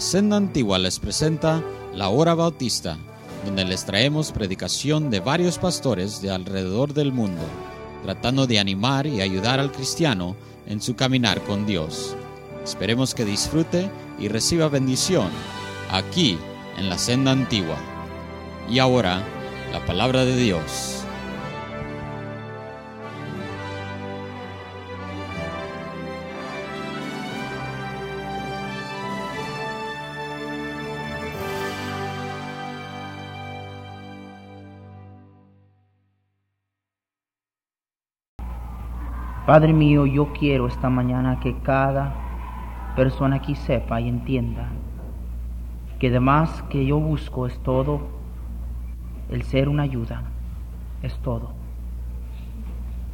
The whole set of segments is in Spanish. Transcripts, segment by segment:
Senda Antigua les presenta La Hora Bautista, donde les traemos predicación de varios pastores de alrededor del mundo, tratando de animar y ayudar al cristiano en su caminar con Dios. Esperemos que disfrute y reciba bendición aquí en la Senda Antigua. Y ahora, la palabra de Dios. Padre mío, yo quiero esta mañana que cada persona aquí sepa y entienda que además que yo busco es todo, el ser una ayuda es todo.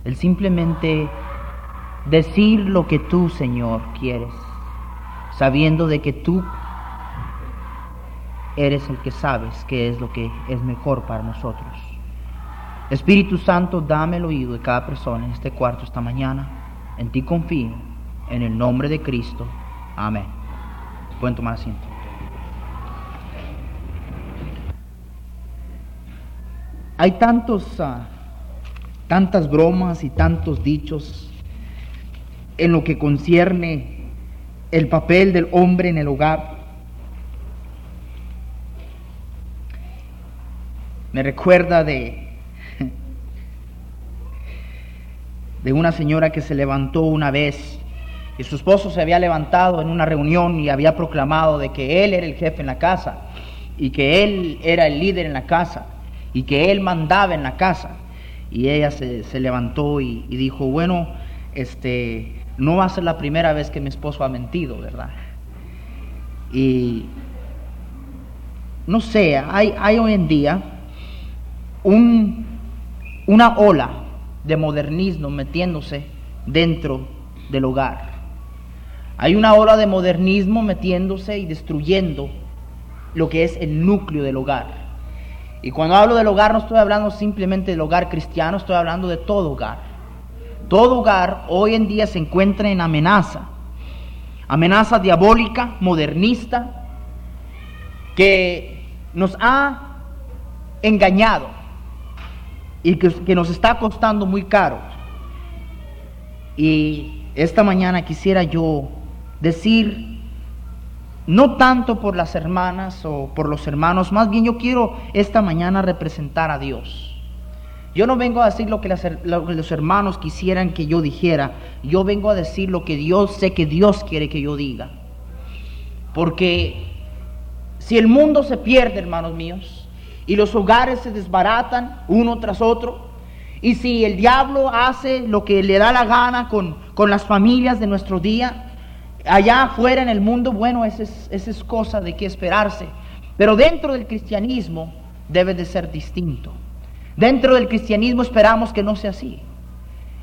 El simplemente decir lo que tú, Señor, quieres, sabiendo de que tú eres el que sabes qué es lo que es mejor para nosotros. Espíritu Santo, dame el oído de cada persona en este cuarto esta mañana. En ti confío, en el nombre de Cristo. Amén. Pueden tomar asiento. Hay tantos, ah, tantas bromas y tantos dichos en lo que concierne el papel del hombre en el hogar. Me recuerda de de una señora que se levantó una vez y su esposo se había levantado en una reunión y había proclamado de que él era el jefe en la casa y que él era el líder en la casa y que él mandaba en la casa. Y ella se, levantó y, dijo, bueno, este, no va a ser la primera vez que mi esposo ha mentido, ¿verdad? Y no sé, hay, hay hoy en día un, una ola de modernismo metiéndose dentro del hogar. Hay una ola de modernismo metiéndose y destruyendo lo que es el núcleo del hogar. Y cuando hablo del hogar no estoy hablando simplemente del hogar cristiano, estoy hablando de todo hogar. Todo hogar hoy en día se encuentra en amenaza. Amenaza diabólica, modernista, que nos ha engañado y que, nos está costando muy caro. Y esta mañana quisiera yo decir, no tanto por las hermanas o por los hermanos, más bien yo quiero esta mañana representar a Dios. Yo no vengo a decir lo que, lo que, los hermanos quisieran que yo dijera, yo vengo a decir lo que Dios sé que Dios quiere que yo diga. Porque si el mundo se pierde, hermanos míos, y los hogares se desbaratan uno tras otro. Y si el diablo hace lo que le da la gana con, las familias de nuestro día, allá afuera en el mundo, bueno, esa es, es cosa de qué esperarse. Pero dentro del cristianismo debe de ser distinto. Dentro del cristianismo esperamos que no sea así.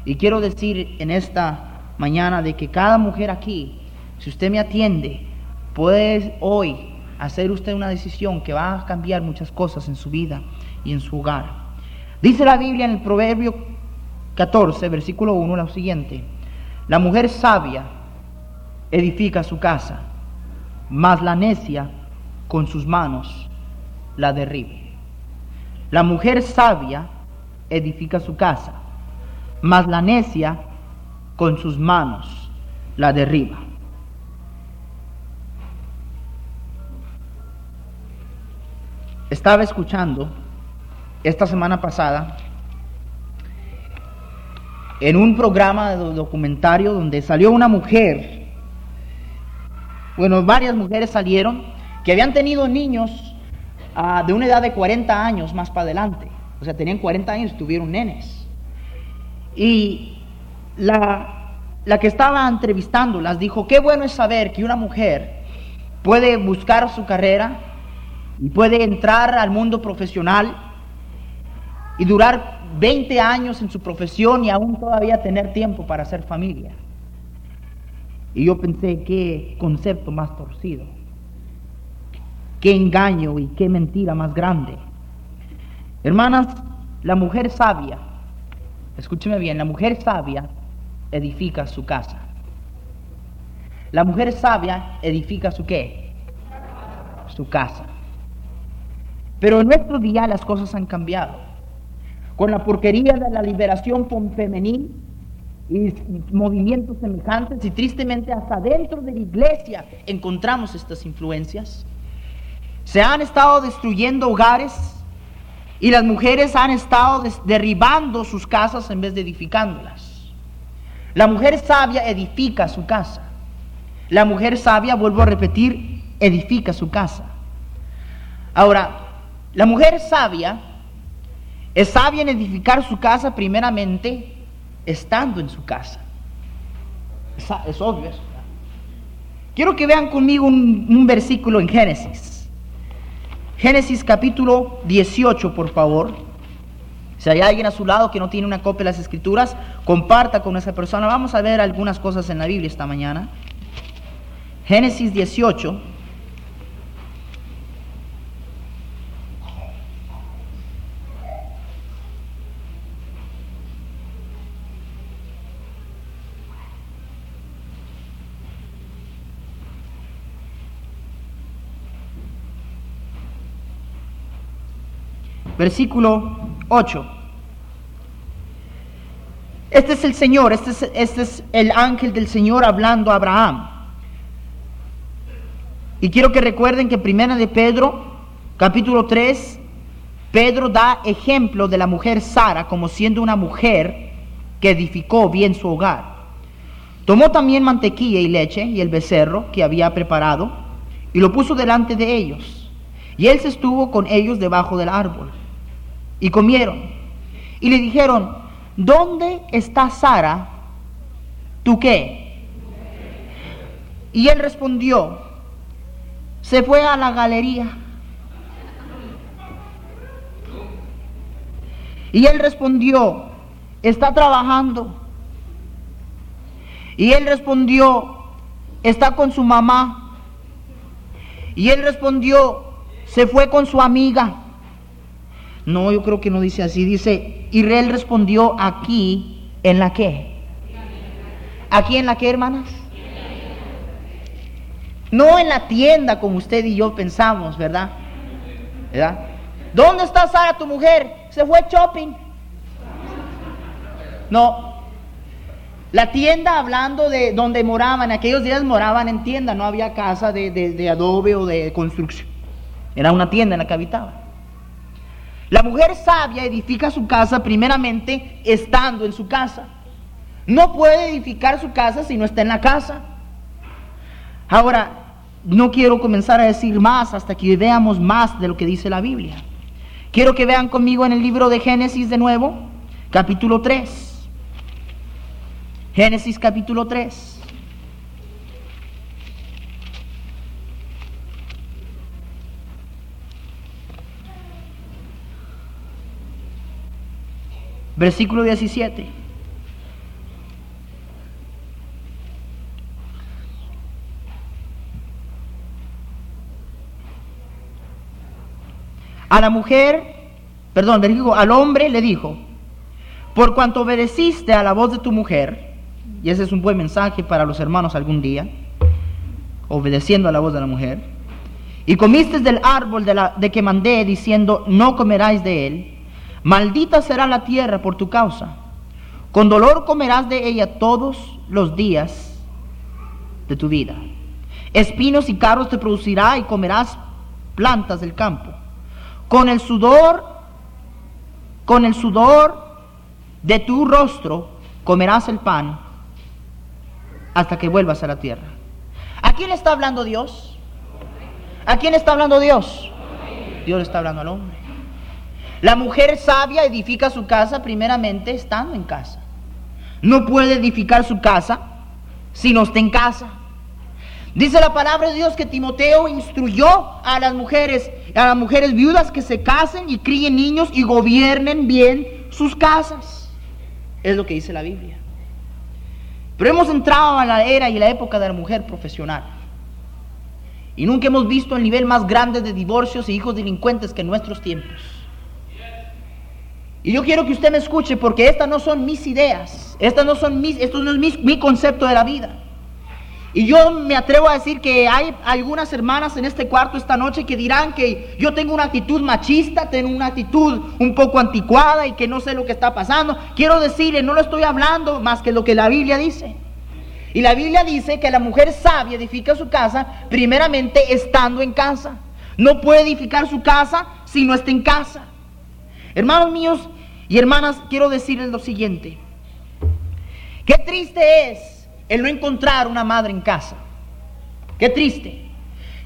Y quiero decir en esta mañana de que cada mujer aquí, si usted me atiende, puede hoy hacer usted una decisión que va a cambiar muchas cosas en su vida y en su hogar. Dice la Biblia en el Proverbio 14, versículo 1, lo siguiente. La mujer sabia edifica su casa, mas la necia con sus manos la derriba. La mujer sabia edifica su casa, mas la necia con sus manos la derriba. Estaba escuchando esta semana pasada en un programa de documentario donde salió una mujer, bueno, varias mujeres salieron que habían tenido niños ah, de una edad de 40 años más para adelante. O sea, tenían 40 años y tuvieron nenes. Y la, la que estaba entrevistando las dijo, qué bueno es saber que una mujer puede buscar su carrera, y puede entrar al mundo profesional y durar 20 años en su profesión y aún todavía tener tiempo para hacer familia. Y yo pensé, qué concepto más torcido, qué engaño y qué mentira más grande. Hermanas, la mujer sabia escúcheme bien, la mujer sabia edifica su casa. La mujer sabia edifica su qué? Su casa. Pero en nuestro día las cosas han cambiado. Con la porquería de la liberación femenil y movimientos semejantes y tristemente hasta dentro de la iglesia encontramos estas influencias. Se han estado destruyendo hogares y las mujeres han estado derribando sus casas en vez de edificándolas. La mujer sabia edifica su casa. La mujer sabia, vuelvo a repetir, edifica su casa. Ahora, la mujer sabia es sabia en edificar su casa primeramente estando en su casa. Es, obvio eso. Quiero que vean conmigo un, un versículo en Génesis. Génesis capítulo 18, por favor. Si hay alguien a su lado que no tiene una copia de las escrituras, comparta con esa persona. Vamos a ver algunas cosas en la Biblia esta mañana. Génesis 18. Versículo 8. Este es el Señor, este es, este es el ángel del Señor hablando a Abraham. Y quiero que recuerden que primera de Pedro, capítulo 3, Pedro da ejemplo de la mujer Sara como siendo una mujer que edificó bien su hogar. Tomó también mantequilla y leche y el becerro que había preparado y lo puso delante de ellos. Y él se estuvo con ellos debajo del árbol. Y comieron. Y le dijeron, ¿dónde está Sara? ¿Tú qué? Y él respondió, se fue a la galería. Y él respondió, está trabajando. Y él respondió, está con su mamá. Y él respondió, se fue con su amiga. No, yo creo que no dice así. Dice, Israel respondió aquí en la qué. ¿Aquí en la qué, hermanas? No en la tienda como usted y yo pensamos, ¿verdad? ¿verdad? ¿Dónde está Sara, tu mujer? Se fue shopping. No. La tienda, hablando de donde moraban, aquellos días moraban en tienda, no había casa de, de adobe o de construcción. Era una tienda en la que habitaban. La mujer sabia edifica su casa primeramente estando en su casa. No puede edificar su casa si no está en la casa. Ahora, no quiero comenzar a decir más hasta que veamos más de lo que dice la Biblia. Quiero que vean conmigo en el libro de Génesis de nuevo, capítulo 3. Génesis capítulo 3. Versículo 17. A la mujer, perdón, al hombre le dijo, por cuanto obedeciste a la voz de tu mujer, y ese es un buen mensaje para los hermanos algún día, obedeciendo a la voz de la mujer, y comiste del árbol de, la, de que mandé diciendo, no comeráis de él, Maldita será la tierra por tu causa. Con dolor comerás de ella todos los días de tu vida. Espinos y carros te producirá y comerás plantas del campo. Con el sudor, con el sudor de tu rostro comerás el pan hasta que vuelvas a la tierra. ¿A quién está hablando Dios? ¿A quién está hablando Dios? Dios está hablando al hombre. La mujer sabia edifica su casa primeramente estando en casa. No puede edificar su casa si no está en casa. Dice la palabra de Dios que Timoteo instruyó a las mujeres, a las mujeres viudas que se casen y críen niños y gobiernen bien sus casas. Es lo que dice la Biblia. Pero hemos entrado a la era y la época de la mujer profesional. Y nunca hemos visto el nivel más grande de divorcios e hijos delincuentes que en nuestros tiempos. Y yo quiero que usted me escuche porque estas no son mis ideas, estas no son mis, esto no es mi, concepto de la vida. Y yo me atrevo a decir que hay algunas hermanas en este cuarto esta noche que dirán que yo tengo una actitud machista, tengo una actitud un poco anticuada y que no sé lo que está pasando. Quiero decirle, no lo estoy hablando más que lo que la Biblia dice. Y la Biblia dice que la mujer sabia edifica su casa primeramente estando en casa. No puede edificar su casa si no está en casa. Hermanos míos y hermanas, quiero decirles lo siguiente. Qué triste es el no encontrar una madre en casa. Qué triste.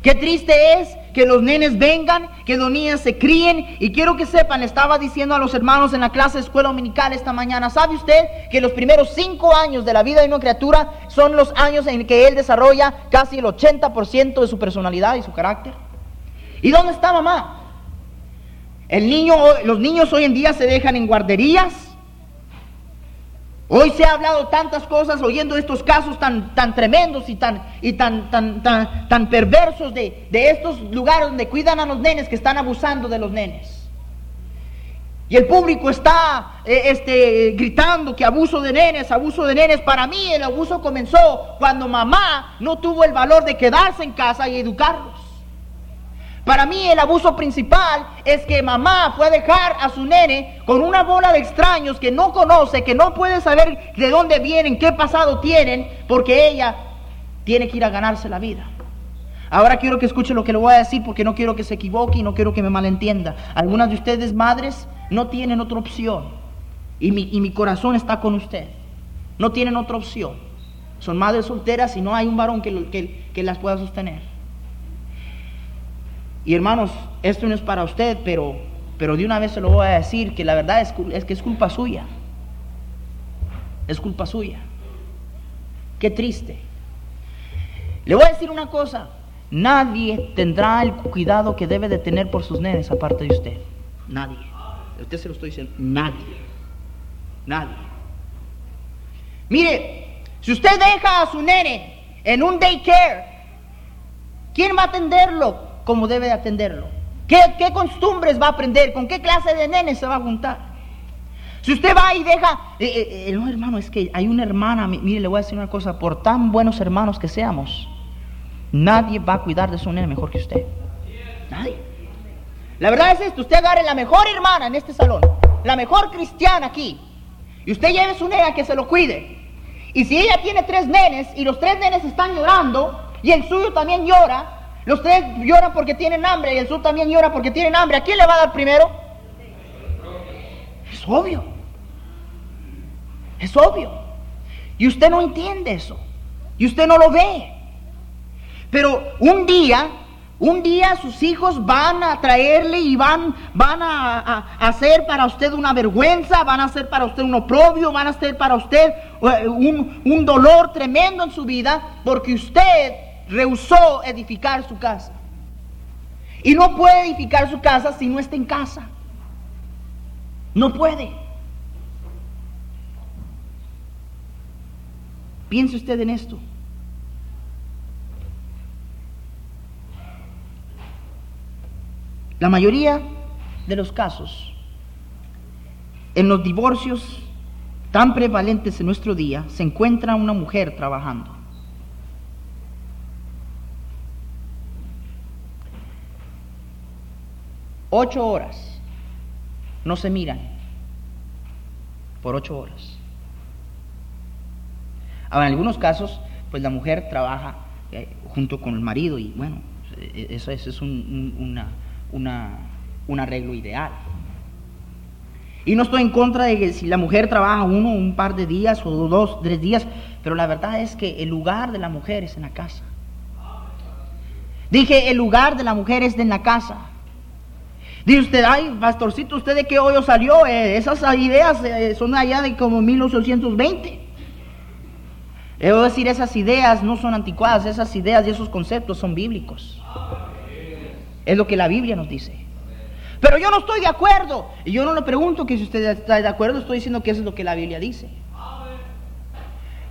Qué triste es que los nenes vengan, que los niños se críen. Y quiero que sepan, estaba diciendo a los hermanos en la clase de escuela dominical esta mañana, ¿sabe usted que los primeros cinco años de la vida de una criatura son los años en que él desarrolla casi el 80% de su personalidad y su carácter? ¿Y dónde está mamá? El niño, los niños hoy en día se dejan en guarderías, Hoy se ha hablado tantas cosas oyendo estos casos tan, tan tremendos y tan, y tan, tan, tan, tan perversos de, de, estos lugares donde cuidan a los nenes que están abusando de los nenes. Y el público está eh, este, gritando que abuso de nenes, abuso de nenes. Para mí el abuso comenzó cuando mamá no tuvo el valor de quedarse en casa y educarlos. Para mí el abuso principal es que mamá fue a dejar a su nene con una bola de extraños que no conoce, que no puede saber de dónde vienen, qué pasado tienen, porque ella tiene que ir a ganarse la vida. Ahora quiero que escuche lo que le voy a decir porque no quiero que se equivoque y no quiero que me malentienda. Algunas de ustedes, madres, no tienen otra opción. Y mi, y mi corazón está con usted. No tienen otra opción. Son madres solteras y no hay un varón que, que, que las pueda sostener. Y hermanos, esto no es para usted, pero, pero de una vez se lo voy a decir, que la verdad es, que es culpa suya. Es culpa suya. Qué triste. Le voy a decir una cosa, nadie tendrá el cuidado que debe de tener por sus nenes aparte de usted. Nadie. Usted se lo estoy diciendo, nadie. Nadie. Mire, si usted deja a su nene en un daycare, ¿quién va a atenderlo? Como debe atenderlo. ¿Qué, costumbres va a aprender? ¿Con qué clase de nenes se va a juntar? Si usted va y deja, eh, eh, eh, no hermano, es que hay una hermana, mire, le voy a decir una cosa, por tan buenos hermanos que seamos, nadie va a cuidar de su nene mejor que usted. Nadie. La verdad es esto, usted agarre la mejor hermana en este salón, la mejor cristiana aquí, y usted lleve a su nena que se lo cuide. Y si ella tiene tres nenes y los tres nenes están llorando y el suyo también llora, los tres lloran porque tienen hambre y el sur también llora porque tienen hambre. ¿A quién le va a dar primero? Es obvio. Es obvio. Y usted no entiende eso. Y usted no lo ve. Pero un día, un día sus hijos van a traerle y van, van a, hacer para usted una vergüenza, van a hacer para usted un oprobio, van a hacer para usted eh, un, un dolor tremendo en su vida, porque usted rehusó edificar su casa. Y no puede edificar su casa si no está en casa. No puede. Piense usted en esto. La mayoría de los casos, en los divorcios tan prevalentes en nuestro día, se encuentra una mujer trabajando. Ocho horas no se miran por ocho horas. Ahora, en algunos casos, pues la mujer trabaja eh, junto con el marido y bueno, e-, eso, es un, un arreglo ideal. Y no estoy en contra de que si la mujer trabaja uno, un par de días o dos, tres días, pero la verdad es que el lugar de la mujer es en la casa. Dije, el lugar de la mujer es en la casa. Dice usted, ay, pastorcito, ¿usted de qué hoyo salió? Eh, esas ideas eh, son allá de como 1820. Debo decir, esas ideas no son anticuadas, esas ideas y esos conceptos son bíblicos. Es lo que la Biblia nos dice. Pero yo no estoy de acuerdo. Y yo no le pregunto que si usted está de acuerdo, estoy diciendo que eso es lo que la Biblia dice.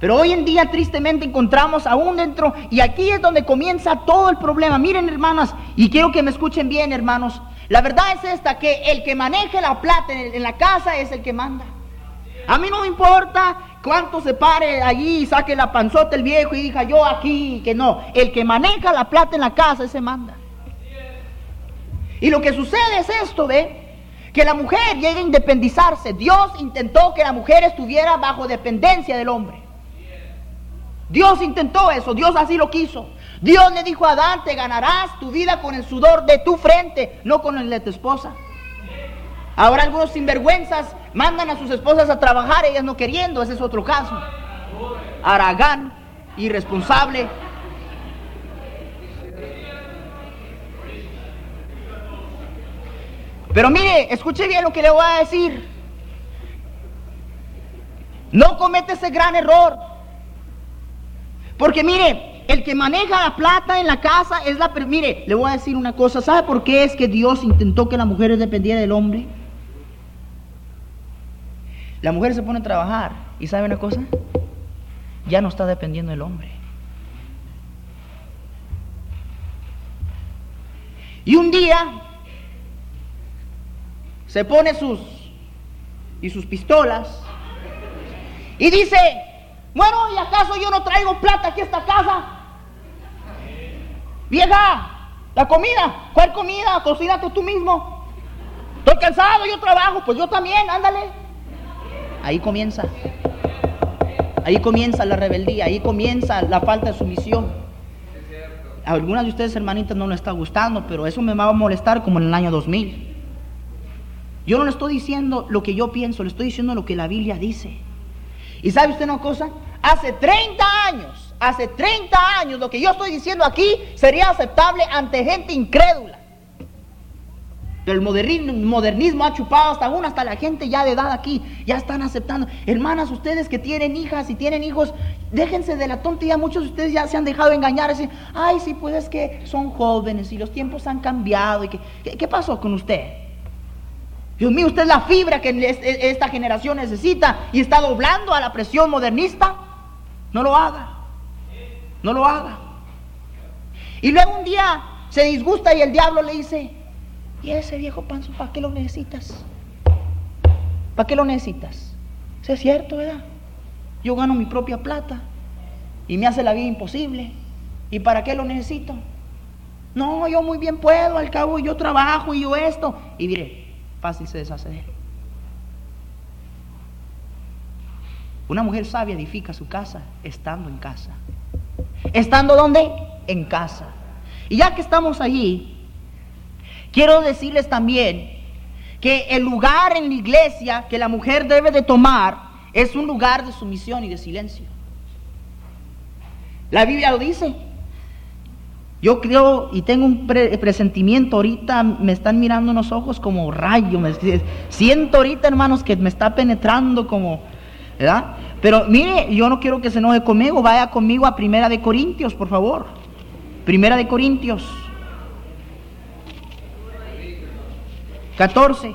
Pero hoy en día tristemente encontramos aún dentro, y aquí es donde comienza todo el problema. Miren hermanas, y quiero que me escuchen bien hermanos, La verdad es esta, que el que maneje la plata en, la casa es el que manda. A mí no importa cuánto se pare allí y saque la panzota el viejo y diga yo aquí, que no. El que maneja la plata en la casa, ese manda. Y lo que sucede es esto, ¿ve? Que la mujer llegue a independizarse. Dios intentó que la mujer estuviera bajo dependencia del hombre. Dios intentó eso, Dios así lo quiso. Dios le dijo a Adán, te ganarás tu vida con el sudor de tu frente, no con el de tu esposa. Ahora algunos sinvergüenzas mandan a sus esposas a trabajar, ellas no queriendo, ese es otro caso. Aragán, irresponsable. Pero mire, escuche bien lo que le voy a decir. No comete ese gran error. Porque mire, el que maneja la plata en la casa es la... Mire, le voy a decir una cosa. ¿Sabe por qué es que Dios intentó que la mujer dependiera del hombre? La mujer se pone a trabajar y ¿sabe una cosa? Ya no está dependiendo del hombre. Y un día se pone sus y sus pistolas y dice, bueno, ¿y acaso yo no traigo plata aquí a esta casa? Vieja, la comida, ¿cuál comida? Cocínate tú mismo. Estoy cansado, yo trabajo, pues yo también, ándale. Ahí comienza. Ahí comienza la rebeldía, ahí comienza la falta de sumisión. A algunas de ustedes, hermanitas, no les está gustando, pero eso me va a molestar como en el año 2000. Yo no le estoy diciendo lo que yo pienso, le estoy diciendo lo que la Biblia dice. ¿Y sabe usted una cosa? Hace 30 años hace 30 años, lo que yo estoy diciendo aquí sería aceptable ante gente incrédula. El modernismo, ha chupado hasta uno, hasta la gente ya de edad aquí, ya están aceptando. Hermanas, ustedes que tienen hijas y tienen hijos, déjense de la tontería. Muchos de ustedes ya se han dejado engañar. Así, ay, sí, pues es que son jóvenes y los tiempos han cambiado. Y que, ¿qué, pasó con usted? Dios mío, usted es la fibra que esta generación necesita y está doblando a la presión modernista. No lo haga. No lo haga. Y luego un día se disgusta y el diablo le dice, ¿y ese viejo panzo para qué lo necesitas? ¿Para qué lo necesitas? Eso es cierto, ¿verdad? Yo gano mi propia plata y me hace la vida imposible. ¿Y para qué lo necesito? No, yo muy bien puedo, al cabo yo trabajo y yo esto. Y diré, fácil se deshace de. Una mujer sabia edifica su casa estando en casa. ¿Estando dónde? En casa. Y ya que estamos allí, quiero decirles también que el lugar en la iglesia que la mujer debe de tomar es un lugar de sumisión y de silencio. La Biblia lo dice. Yo creo y tengo un presentimiento ahorita, me están mirando unos ojos como rayo, me, siento ahorita hermanos que me está penetrando como, ¿verdad? Pero mire, yo no quiero que se enoje conmigo, vaya conmigo a Primera de Corintios, por favor. Primera de Corintios 14.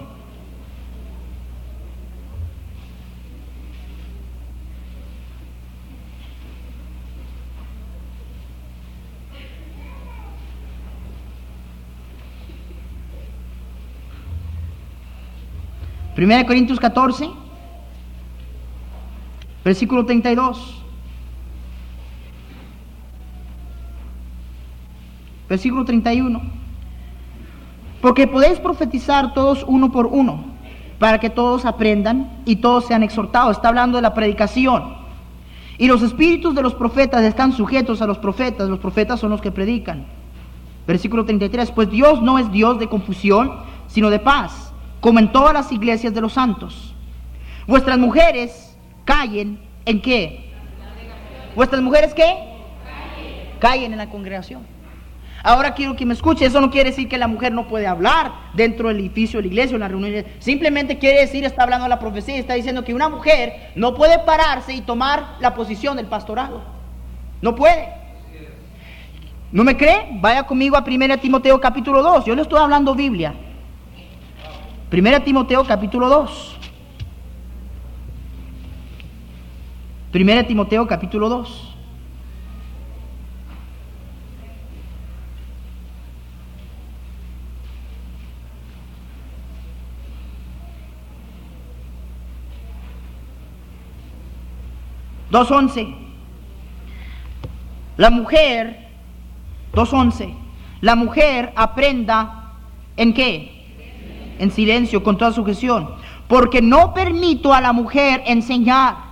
Primera de Corintios 14. Versículo 32. Versículo 31. Porque podéis profetizar todos uno por uno, para que todos aprendan y todos sean exhortados. Está hablando de la predicación. Y los espíritus de los profetas están sujetos a los profetas. Los profetas son los que predican. Versículo 33. Pues Dios no es Dios de confusión, sino de paz, como en todas las iglesias de los santos. Vuestras mujeres callen en qué? ¿Vuestras mujeres qué? Callen en la congregación. Ahora quiero que me escuche, eso no quiere decir que la mujer no puede hablar dentro del edificio de la iglesia en la reunión. Simplemente quiere decir, está hablando la profecía, está diciendo que una mujer no puede pararse y tomar la posición del pastorado. No puede. ¿No me cree? Vaya conmigo a 1 Timoteo capítulo 2. Yo le estoy hablando Biblia. 1 Timoteo capítulo 2. Primera Timoteo capítulo 2. Dos once. La mujer, 2.11, la mujer aprenda en qué? En silencio, con toda sujeción. Porque no permito a la mujer enseñar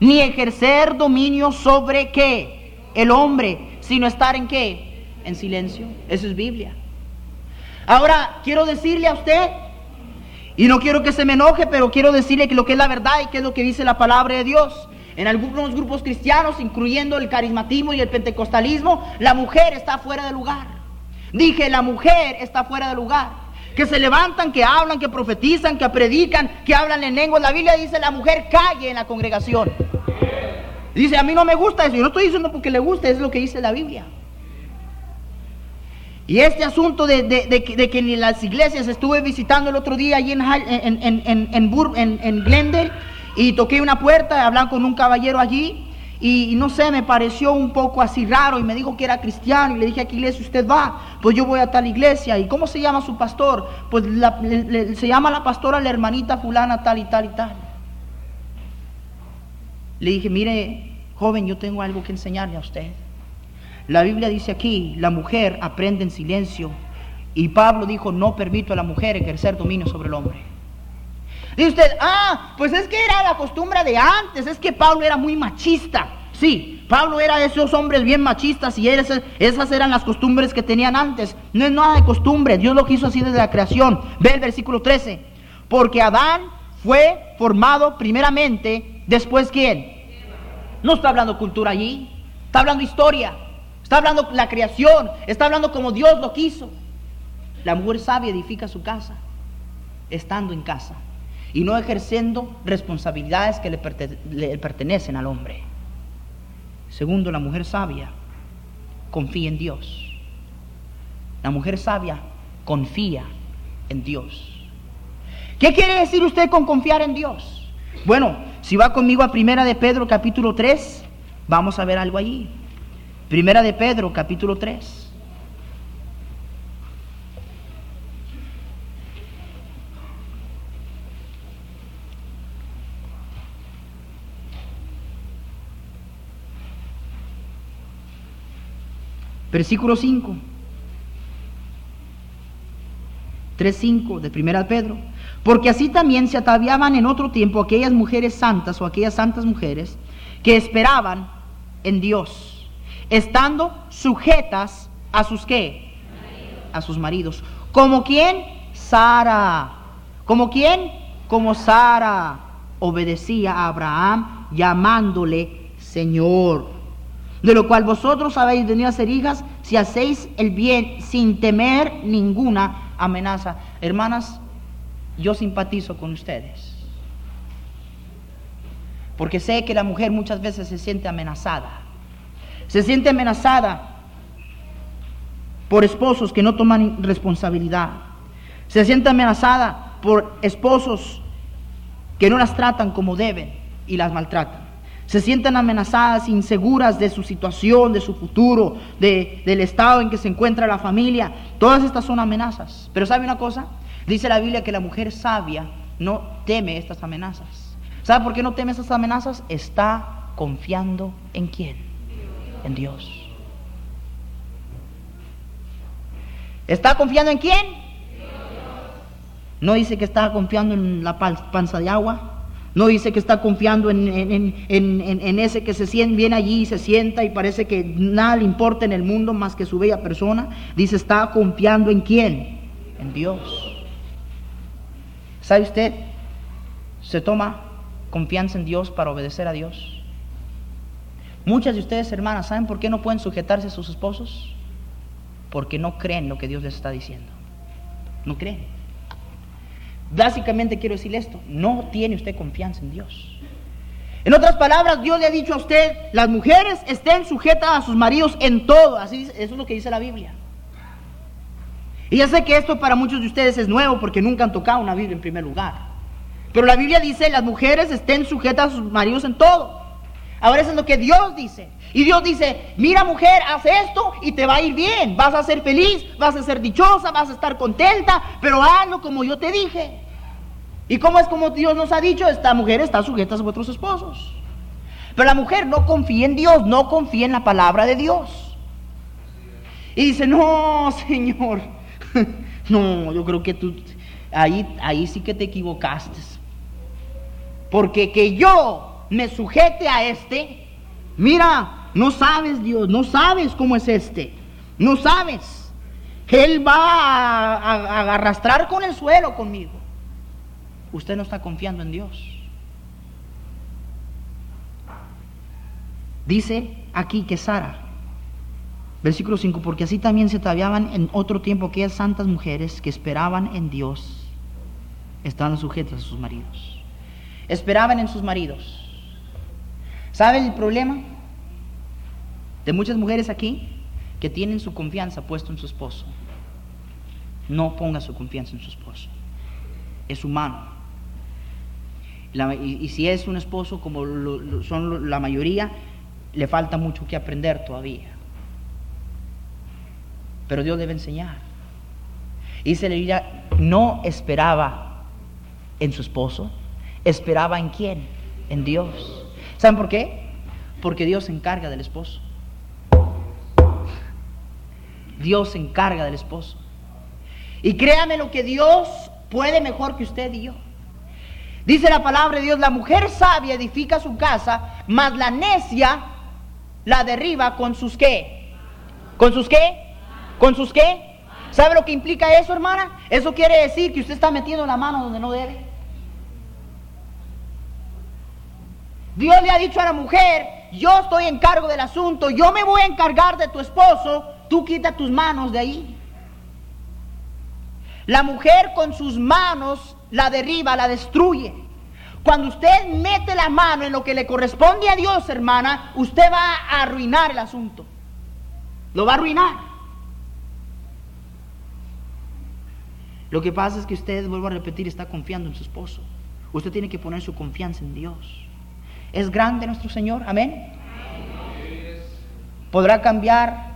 ni ejercer dominio sobre qué? El hombre, sino estar en qué? En silencio. Eso es Biblia. Ahora, quiero decirle a usted, y no quiero que se me enoje, pero quiero decirle que lo que es la verdad y que es lo que dice la palabra de Dios. En algunos grupos cristianos, incluyendo el carismatismo y el pentecostalismo, la mujer está fuera de lugar. Dije, la mujer está fuera de lugar. Que se levantan, que hablan, que profetizan, que predican, que hablan en lengua. La Biblia dice, la mujer calle en la congregación. Dice, a mí no me gusta eso. Yo no estoy diciendo porque le guste, es lo que dice la Biblia. Y este asunto de, que en las iglesias estuve visitando el otro día allí en, en, en, en, en Glendale y toqué una puerta, hablaba con un caballero allí y, no sé, me pareció un poco así raro y me dijo que era cristiano y le dije a qué iglesia usted va, pues yo voy a tal iglesia y ¿cómo se llama su pastor? Pues se llama la pastora la hermanita fulana tal y tal y tal. Le dije, mire, joven, yo tengo algo que enseñarle a usted. La Biblia dice aquí, la mujer aprende en silencio y Pablo dijo, no permito a la mujer ejercer dominio sobre el hombre. Dice usted, ah, pues es que era la costumbre de antes, es que Pablo era muy machista. Sí, Pablo era de esos hombres bien machistas y esas, eran las costumbres que tenían antes. No es nada de costumbre, Dios lo quiso así desde la creación. Ve el versículo 13. Porque Adán fue formado primeramente, después quién. No está hablando cultura allí, está hablando historia, está hablando la creación, está hablando como Dios lo quiso. La mujer sabia edifica su casa, estando en casa y no ejerciendo responsabilidades que le, pertenecen al hombre. Segundo, la mujer sabia confía en Dios. La mujer sabia confía en Dios. ¿Qué quiere decir usted con confiar en Dios? Bueno, si va conmigo a Primera de Pedro capítulo 3, vamos a ver algo allí. Primera de Pedro capítulo 3. Versículo 5. 3.5 de Primera Pedro. Porque así también se ataviaban en otro tiempo aquellas mujeres santas o aquellas santas mujeres que esperaban en Dios, estando sujetas a sus qué? A sus maridos. ¿Como quién? Sara. ¿Como quién? Como Sara obedecía a Abraham llamándole Señor de lo cual vosotros habéis venido a ser hijas si hacéis el bien sin temer ninguna amenaza. Hermanas, yo simpatizo con ustedes. Porque sé que la mujer muchas veces se siente amenazada. Se siente amenazada por esposos que no toman responsabilidad. Se siente amenazada por esposos que no las tratan como deben y las maltratan se sienten amenazadas, inseguras de su situación, de su futuro, de, del estado en que se encuentra la familia. Todas estas son amenazas. Pero ¿sabe una cosa? Dice la Biblia que la mujer sabia no teme estas amenazas. ¿Sabe por qué no teme estas amenazas? Está confiando en quién? En Dios. ¿Está confiando en quién? No dice que está confiando en la panza de agua. No dice que está confiando en, ese que se siente, viene allí y se sienta y parece que nada le importa en el mundo más que su bella persona. Dice, está confiando en quién? En Dios. ¿Sabe usted? Se toma confianza en Dios para obedecer a Dios. Muchas de ustedes, hermanas, ¿saben por qué no pueden sujetarse a sus esposos? Porque no creen lo que Dios les está diciendo. No creen. Básicamente quiero decirle esto, no tiene usted confianza en Dios. En otras palabras, Dios le ha dicho a usted, las mujeres estén sujetas a sus maridos en todo, así eso es lo que dice la Biblia. Y ya sé que esto para muchos de ustedes es nuevo porque nunca han tocado una Biblia en primer lugar. Pero la Biblia dice, las mujeres estén sujetas a sus maridos en todo. Ahora eso es lo que Dios dice. Y Dios dice, mira mujer, haz esto y te va a ir bien. Vas a ser feliz, vas a ser dichosa, vas a estar contenta, pero hazlo como yo te dije. ¿Y cómo es como Dios nos ha dicho? Esta mujer está sujeta a vuestros esposos. Pero la mujer no confía en Dios, no confía en la palabra de Dios. Y dice, no, Señor, no, yo creo que tú, ahí, ahí sí que te equivocaste. Porque que yo me sujete a este, mira, no sabes Dios, no sabes cómo es este, no sabes. Él va a, arrastrar con el suelo conmigo. Usted no está confiando en Dios. Dice aquí que Sara, versículo 5, porque así también se ataviaban en otro tiempo aquellas santas mujeres que esperaban en Dios, estaban sujetas a sus maridos. Esperaban en sus maridos. ¿Saben el problema de muchas mujeres aquí? Que tienen su confianza puesta en su esposo. No ponga su confianza en su esposo. Es humano. y, si es un esposo como son la mayoría, le falta mucho que aprender todavía. Pero Dios debe enseñar. Y se le no esperaba en su esposo, esperaba en quién? En Dios. ¿Saben por qué? Porque Dios se encarga del esposo. Dios se encarga del esposo. Y créame lo que Dios puede mejor que usted y yo. Dice la palabra de Dios, la mujer sabia edifica su casa, mas la necia la derriba con sus qué. ¿Con sus qué? ¿Con sus qué? ¿Sabe lo que implica eso, hermana? Eso quiere decir que usted está metiendo la mano donde no debe. Dios le ha dicho a la mujer, yo estoy en cargo del asunto, yo me voy a encargar de tu esposo, tú quita tus manos de ahí. La mujer con sus manos la derriba, la destruye. Cuando usted mete la mano en lo que le corresponde a Dios, hermana, usted va a arruinar el asunto. Lo va a arruinar. Lo que pasa es que usted, vuelvo a repetir, está confiando en su esposo. Usted tiene que poner su confianza en Dios. ¿Es grande nuestro Señor? Amén. ¿Podrá cambiar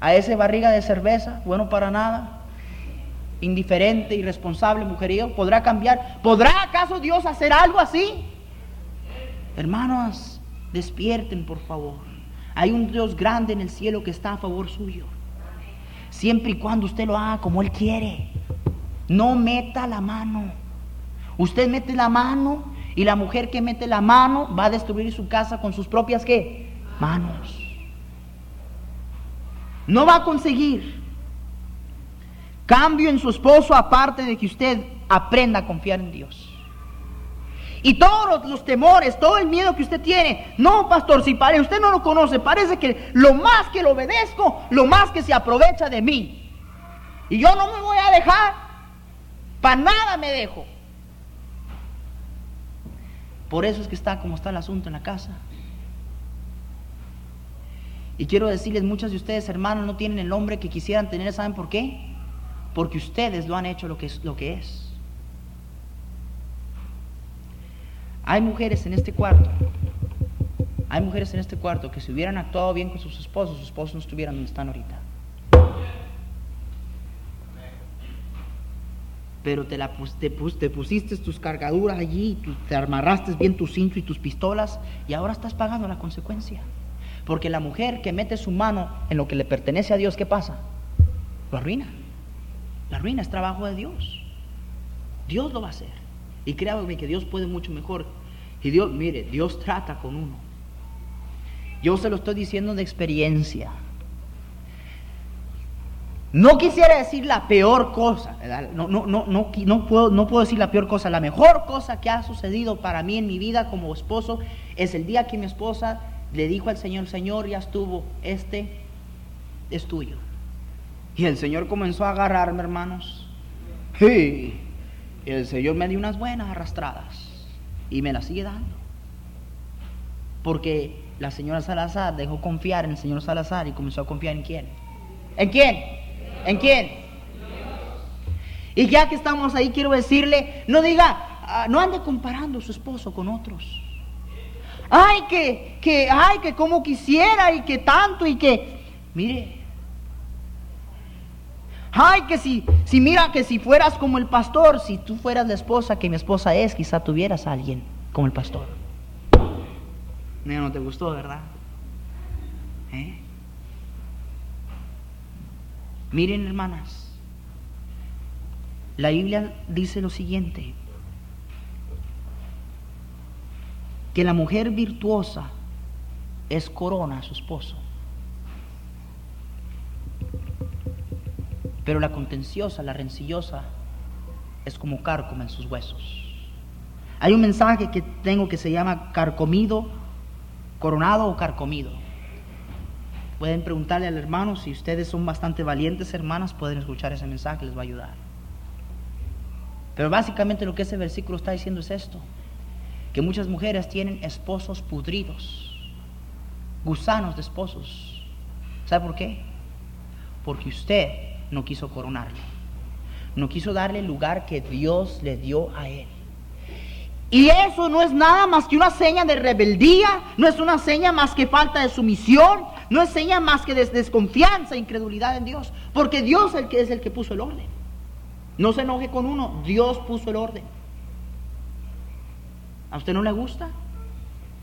a ese barriga de cerveza, bueno para nada? indiferente, irresponsable, mujerío, podrá cambiar. ¿Podrá acaso Dios hacer algo así? Hermanos, despierten por favor. Hay un Dios grande en el cielo que está a favor suyo. Siempre y cuando usted lo haga como Él quiere. No meta la mano. Usted mete la mano y la mujer que mete la mano va a destruir su casa con sus propias ¿qué? manos. No va a conseguir cambio en su esposo aparte de que usted aprenda a confiar en Dios. Y todos los, temores, todo el miedo que usted tiene, no, pastor, si parece, usted no lo conoce, parece que lo más que lo obedezco, lo más que se aprovecha de mí. Y yo no me voy a dejar, para nada me dejo. Por eso es que está como está el asunto en la casa. Y quiero decirles, muchas de ustedes, hermanos, no tienen el hombre que quisieran tener, ¿saben por qué? porque ustedes lo han hecho lo que es. Lo que es. Hay mujeres en este cuarto, hay mujeres en este cuarto que si hubieran actuado bien con sus esposos, sus esposos no estuvieran donde están ahorita. Pero te, la, te, te pusiste tus cargaduras allí, te amarraste bien tu cinto y tus pistolas y ahora estás pagando la consecuencia. Porque la mujer que mete su mano en lo que le pertenece a Dios, ¿qué pasa? Lo arruina. La ruina es trabajo de Dios. Dios lo va a hacer. Y créanme que Dios puede mucho mejor. Y Dios, mire, Dios trata con uno. Yo se lo estoy diciendo de experiencia. No quisiera decir la peor cosa, no, no, no, no, puedo, no puedo decir la peor cosa. La mejor cosa que ha sucedido para mí en mi vida como esposo es el día que mi esposa le dijo al Señor, Señor, ya estuvo, este es tuyo. Y el Señor comenzó a agarrarme, hermanos. Y el Señor me dio unas buenas arrastradas. Y me las sigue dando. Porque la señora Salazar dejó confiar en el señor Salazar y comenzó a confiar en quién. ¿En quién? ¿En quién? Y ya que estamos ahí, quiero decirle, no diga, ah, no ande comparando su esposo con otros. Ay, que, que, ay, que como quisiera y que tanto y que, mire, Ay, que si, si mira que si fueras como el pastor, si tú fueras la esposa que mi esposa es, quizá tuvieras a alguien como el pastor. No, no te gustó, ¿verdad? ¿Eh? Miren, hermanas, la Biblia dice lo siguiente, que la mujer virtuosa es corona a su esposo, pero la contenciosa, la rencillosa, es como cárcoma en sus huesos. Hay un mensaje que tengo que se llama carcomido, coronado o carcomido. Pueden preguntarle al hermano, si ustedes son bastante valientes hermanas, pueden escuchar ese mensaje, les va a ayudar. Pero básicamente lo que ese versículo está diciendo es esto, que muchas mujeres tienen esposos pudridos, gusanos de esposos. ¿Sabe por qué? Porque usted no quiso coronarle, no quiso darle el lugar que Dios le dio a él. Y eso no es nada más que una seña de rebeldía, no es una seña más que falta de sumisión, no es seña más que de desconfianza, incredulidad en Dios, porque Dios es el que es el que puso el orden. No se enoje con uno, Dios puso el orden. ¿A usted no le gusta?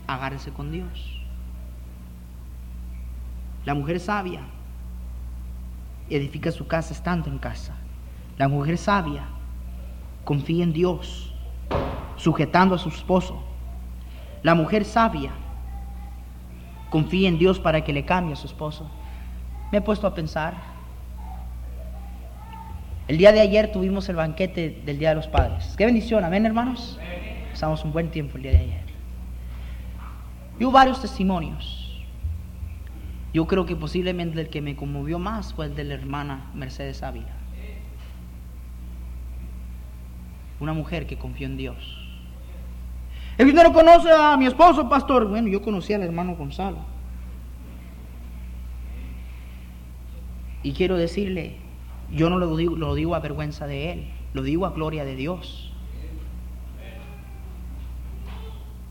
Agárrese con Dios. La mujer sabia edifica su casa estando en casa. La mujer sabia confía en Dios sujetando a su esposo. La mujer sabia confía en Dios para que le cambie a su esposo. Me he puesto a pensar. El día de ayer tuvimos el banquete del Día de los Padres. Qué bendición, amén hermanos. Pasamos un buen tiempo el día de ayer. Y hubo varios testimonios. Yo creo que posiblemente el que me conmovió más fue el de la hermana Mercedes Ávila. Una mujer que confió en Dios ¿El que no conoce a mi esposo, pastor? Bueno, yo conocí al hermano Gonzalo. Y quiero decirle, yo no lo digo, lo digo a vergüenza de él, lo digo a gloria de Dios.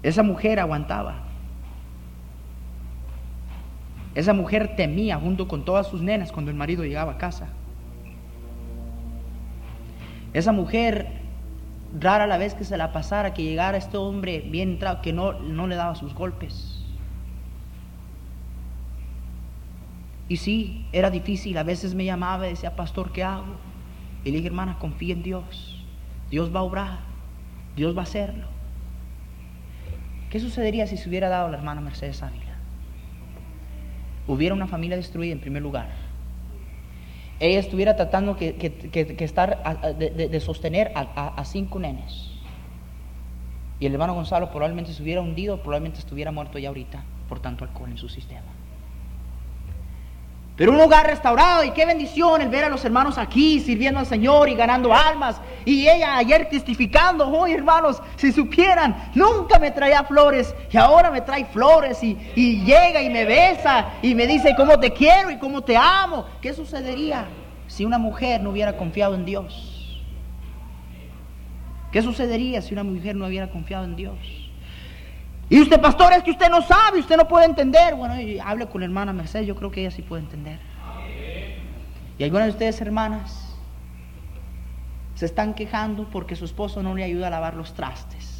Esa mujer aguantaba. Esa mujer temía junto con todas sus nenas cuando el marido llegaba a casa. Esa mujer rara la vez que se la pasara, que llegara este hombre bien entrado, que no, no le daba sus golpes. Y sí, era difícil, a veces me llamaba y decía, pastor, ¿qué hago? Y le dije, hermana, confía en Dios, Dios va a obrar, Dios va a hacerlo. ¿Qué sucedería si se hubiera dado la hermana Mercedes Ávila? Hubiera una familia destruida en primer lugar ella estuviera tratando que, estar de, sostener a, cinco nenes. Y el hermano Gonzalo probablemente se hubiera hundido, probablemente estuviera muerto ya ahorita por tanto alcohol en su sistema. Pero un hogar restaurado y qué bendición el ver a los hermanos aquí sirviendo al Señor y ganando almas. Y ella ayer testificando, hoy hermanos, si supieran, nunca me traía flores y ahora me trae flores y, y llega y me besa y me dice cómo te quiero y cómo te amo. ¿Qué sucedería si una mujer no hubiera confiado en Dios? ¿Qué sucedería si una mujer no hubiera confiado en Dios? Y usted, pastor, es que usted no sabe, usted no puede entender. Bueno, hable con la hermana Mercedes, yo creo que ella sí puede entender. Y algunas de ustedes, hermanas, se están quejando porque su esposo no le ayuda a lavar los trastes.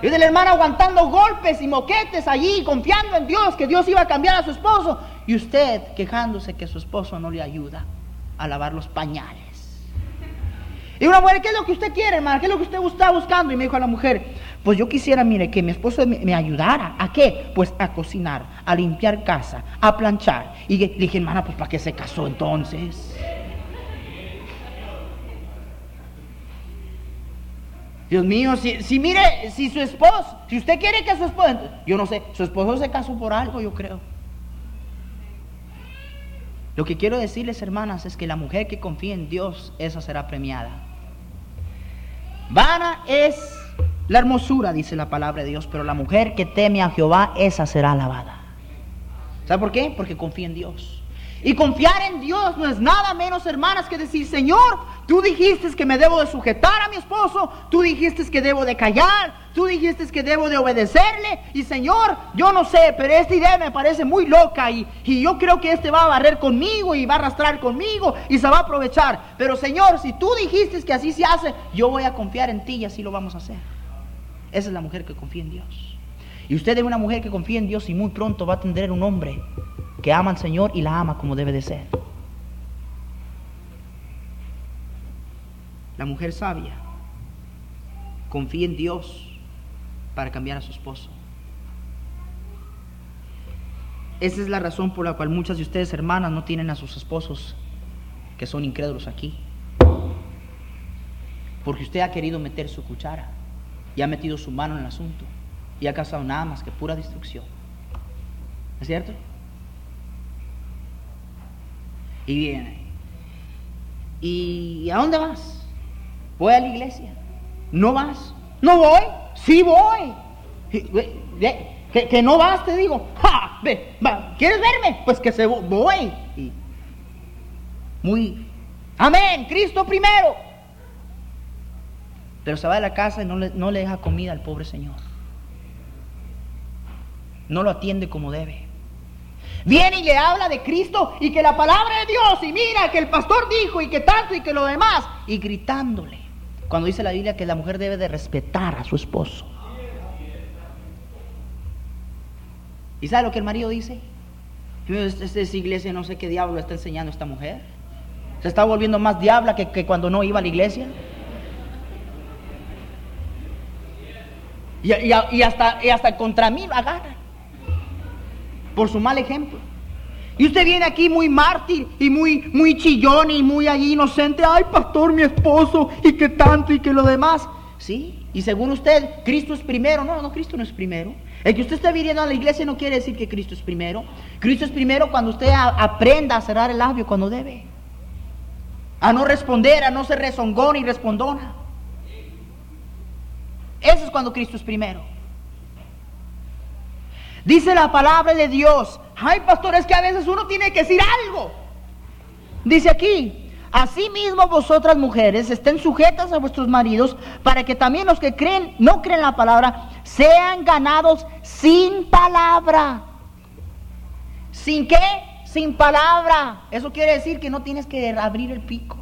Y de la hermana aguantando golpes y moquetes allí, confiando en Dios, que Dios iba a cambiar a su esposo. Y usted quejándose que su esposo no le ayuda a lavar los pañales. Y una mujer, ¿qué es lo que usted quiere, hermana? ¿Qué es lo que usted está buscando? Y me dijo a la mujer, pues yo quisiera, mire, que mi esposo me, ayudara. ¿A qué? Pues a cocinar, a limpiar casa, a planchar. Y le dije, hermana, pues ¿para qué se casó entonces? Dios mío, si, si mire, si su esposo, si usted quiere que su esposo, yo no sé, su esposo se casó por algo, yo creo. Lo que quiero decirles, hermanas, es que la mujer que confía en Dios, esa será premiada. Vana es la hermosura, dice la palabra de Dios, pero la mujer que teme a Jehová, esa será alabada. ¿Sabe por qué? Porque confía en Dios. Y confiar en Dios no es nada menos, hermanas, que decir, Señor, tú dijiste que me debo de sujetar a mi esposo, tú dijiste que debo de callar, tú dijiste que debo de obedecerle. Y Señor, yo no sé, pero esta idea me parece muy loca y, y yo creo que este va a barrer conmigo y va a arrastrar conmigo y se va a aprovechar. Pero Señor, si tú dijiste que así se hace, yo voy a confiar en ti y así lo vamos a hacer. Esa es la mujer que confía en Dios. Y usted es una mujer que confía en Dios y muy pronto va a tener un hombre que ama al Señor y la ama como debe de ser. La mujer sabia confía en Dios para cambiar a su esposo. Esa es la razón por la cual muchas de ustedes, hermanas, no tienen a sus esposos que son incrédulos aquí. Porque usted ha querido meter su cuchara y ha metido su mano en el asunto y ha causado nada más que pura destrucción. ¿Es cierto? Y viene. ¿Y a dónde vas? Voy a la iglesia. ¿No vas? No voy. Sí voy. Que, no vas, te digo. ¡Ja! Ve, ¿Quieres verme? Pues que se voy. muy. Amén. Cristo primero. Pero se va de la casa y no le, no le deja comida al pobre Señor. No lo atiende como debe. Viene y le habla de Cristo y que la palabra de Dios y mira que el pastor dijo y que tanto y que lo demás y gritándole. Cuando dice la Biblia que la mujer debe de respetar a su esposo. ¿Y sabe lo que el marido dice? Esta es iglesia, no sé qué diablo está enseñando esta mujer. Se está volviendo más diabla que, que cuando no iba a la iglesia. Y, hasta, y hasta contra mí agarra. Por su mal ejemplo. Y usted viene aquí muy mártir y muy, muy chillón y muy allí inocente. Ay, pastor, mi esposo, y que tanto y que lo demás. Sí, y según usted, Cristo es primero. No, no, Cristo no es primero. El que usted esté viniendo a la iglesia no quiere decir que Cristo es primero. Cristo es primero cuando usted aprenda a cerrar el labio cuando debe. A no responder, a no ser rezongón y respondona. Eso es cuando Cristo es primero. Dice la palabra de Dios. Ay, pastor, es que a veces uno tiene que decir algo. Dice aquí, asimismo vosotras mujeres estén sujetas a vuestros maridos para que también los que creen, no creen la palabra, sean ganados sin palabra. ¿Sin qué? Sin palabra. Eso quiere decir que no tienes que abrir el pico.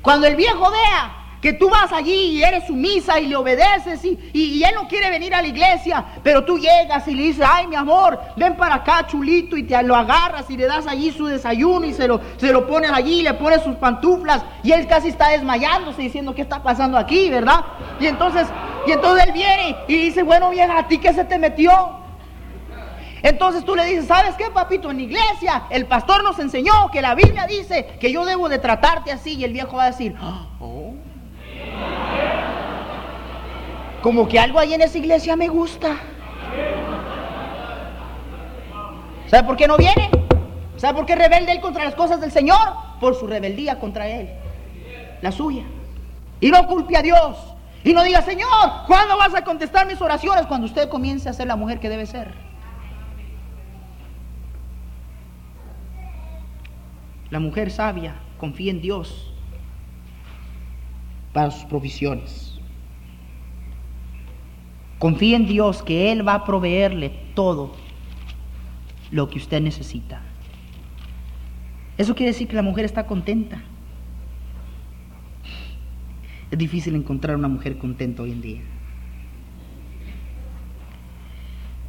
Cuando el viejo vea que tú vas allí y eres sumisa y le obedeces y, y, él no quiere venir a la iglesia, pero tú llegas y le dices, ay mi amor, ven para acá chulito y te lo agarras y le das allí su desayuno y se lo, se lo pones allí y le pones sus pantuflas y él casi está desmayándose diciendo, ¿qué está pasando aquí, verdad? Y entonces, y entonces él viene y dice, bueno vieja, ¿a ti qué se te metió? Entonces tú le dices, ¿sabes qué, papito? En la iglesia el pastor nos enseñó que la Biblia dice que yo debo de tratarte así. Y el viejo va a decir, oh. Como que algo ahí en esa iglesia me gusta. ¿Sabe por qué no viene? ¿Sabe por qué rebelde él contra las cosas del Señor? Por su rebeldía contra él. La suya. Y no culpe a Dios. Y no diga, Señor, ¿cuándo vas a contestar mis oraciones? Cuando usted comience a ser la mujer que debe ser. La mujer sabia confía en Dios para sus provisiones. Confía en Dios que Él va a proveerle todo lo que usted necesita. Eso quiere decir que la mujer está contenta. Es difícil encontrar una mujer contenta hoy en día.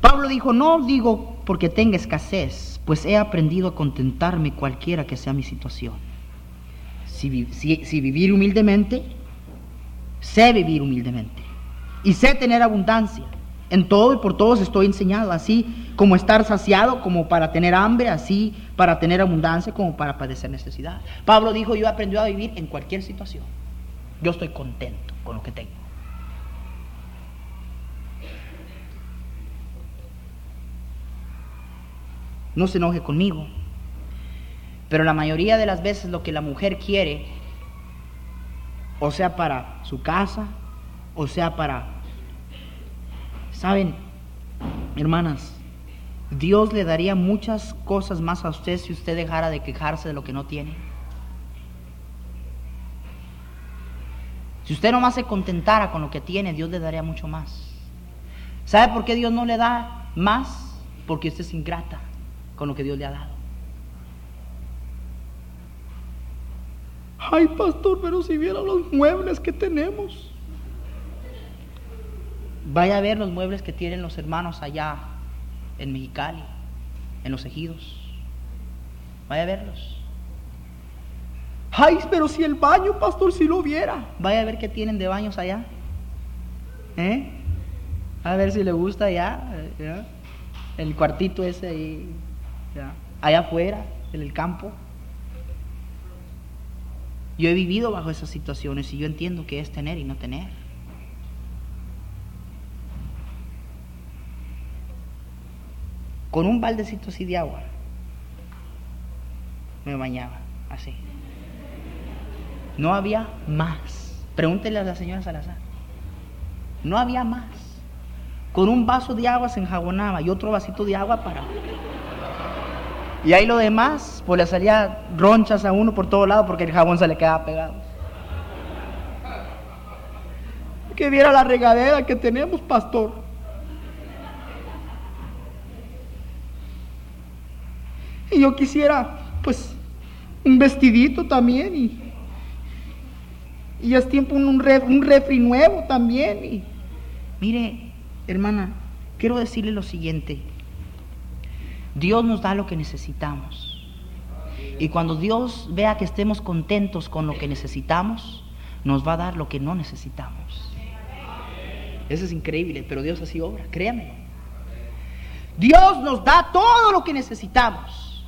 Pablo dijo, no digo porque tenga escasez, pues he aprendido a contentarme cualquiera que sea mi situación. Si, vivir humildemente, sé vivir humildemente. Y sé tener abundancia. En todo y por todos estoy enseñado, así como estar saciado, como para tener hambre, así para tener abundancia, como para padecer necesidad. Pablo dijo, yo he aprendido a vivir en cualquier situación. Yo estoy contento con lo que tengo. no se enoje conmigo. Pero la mayoría de las veces lo que la mujer quiere, o sea para su casa, o sea para... Saben, hermanas, Dios le daría muchas cosas más a usted si usted dejara de quejarse de lo que no tiene. Si usted nomás se contentara con lo que tiene, Dios le daría mucho más. ¿Sabe por qué Dios no le da más? Porque usted es ingrata con lo que Dios le ha dado. Ay, pastor, pero si viera los muebles que tenemos. Vaya a ver los muebles que tienen los hermanos allá en Mexicali, en los ejidos. Vaya a verlos. Ay, pero si el baño, pastor, si lo viera. Vaya a ver qué tienen de baños allá. ¿Eh? A ver si le gusta ya. ¿ya? El cuartito ese ahí. ¿ya? Allá afuera, en el campo. Yo he vivido bajo esas situaciones y yo entiendo que es tener y no tener. Con un baldecito así de agua me bañaba, así. No había más. Pregúntele a la señora Salazar. No había más. Con un vaso de agua se enjabonaba y otro vasito de agua para. Y ahí lo demás, pues le salía ronchas a uno por todo lado porque el jabón se le quedaba pegado. Que viera la regadera que tenemos, pastor. Y yo quisiera, pues, un vestidito también y, y ya es tiempo un, un, ref- un refri nuevo también. Y, mire, hermana, quiero decirle lo siguiente. Dios nos da lo que necesitamos. Y cuando Dios vea que estemos contentos con lo que necesitamos, nos va a dar lo que no necesitamos. Eso es increíble, pero Dios así obra, créame. Dios nos da todo lo que necesitamos.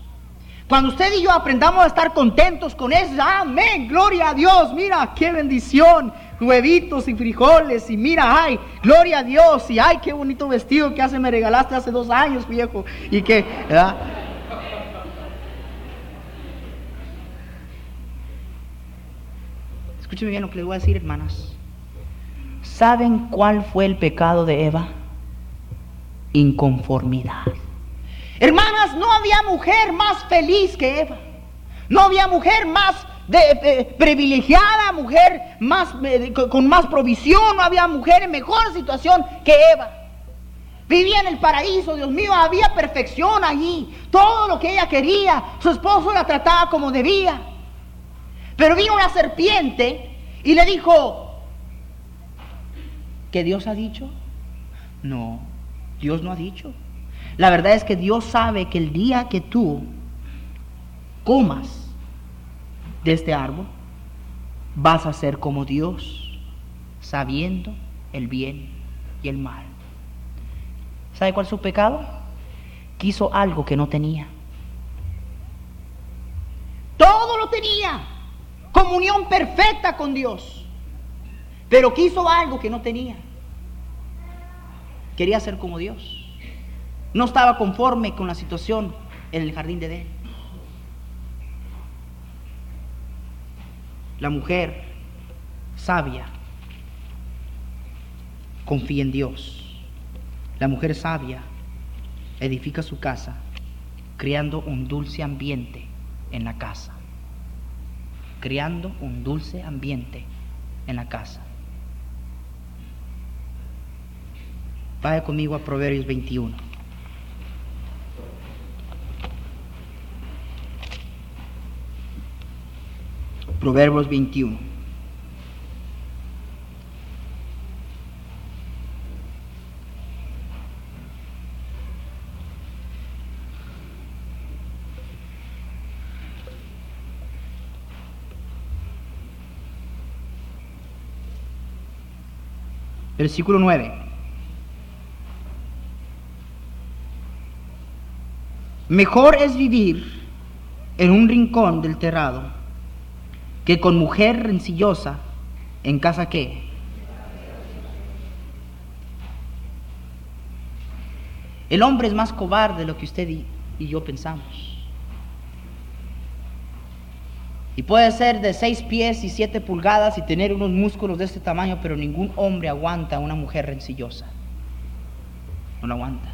Cuando usted y yo aprendamos a estar contentos con eso, amén, gloria a Dios, mira, qué bendición, huevitos y frijoles, y mira, ay, gloria a Dios, y ay, qué bonito vestido que hace me regalaste hace dos años, viejo, y que, ¿verdad? Escúcheme bien lo que les voy a decir, hermanas. ¿Saben cuál fue el pecado de Eva? Inconformidad. Hermanas, no había mujer más feliz que Eva. No había mujer más de- de- privilegiada, mujer más, eh, con más provisión, no había mujer en mejor situación que Eva. Vivía en el paraíso, Dios mío, había perfección allí. Todo lo que ella quería, su esposo la trataba como debía. Pero vino una serpiente y le dijo, ¿que Dios ha dicho? No, Dios no ha dicho. La verdad es que Dios sabe que el día que tú comas de este árbol, vas a ser como Dios, sabiendo el bien y el mal. ¿Sabe cuál es su pecado? Quiso algo que no tenía. Todo lo tenía. Comunión perfecta con Dios. Pero quiso algo que no tenía. Quería ser como Dios. No estaba conforme con la situación en el jardín de Edén. La mujer sabia confía en Dios. La mujer sabia edifica su casa creando un dulce ambiente en la casa. Creando un dulce ambiente en la casa. Vaya conmigo a Proverbios 21. Proverbios 21. Versículo 9. Mejor es vivir en un rincón del terrado que con mujer rencillosa en casa que el hombre es más cobarde de lo que usted y, y yo pensamos. Y puede ser de seis pies y siete pulgadas y tener unos músculos de este tamaño, pero ningún hombre aguanta a una mujer rencillosa. No lo aguanta.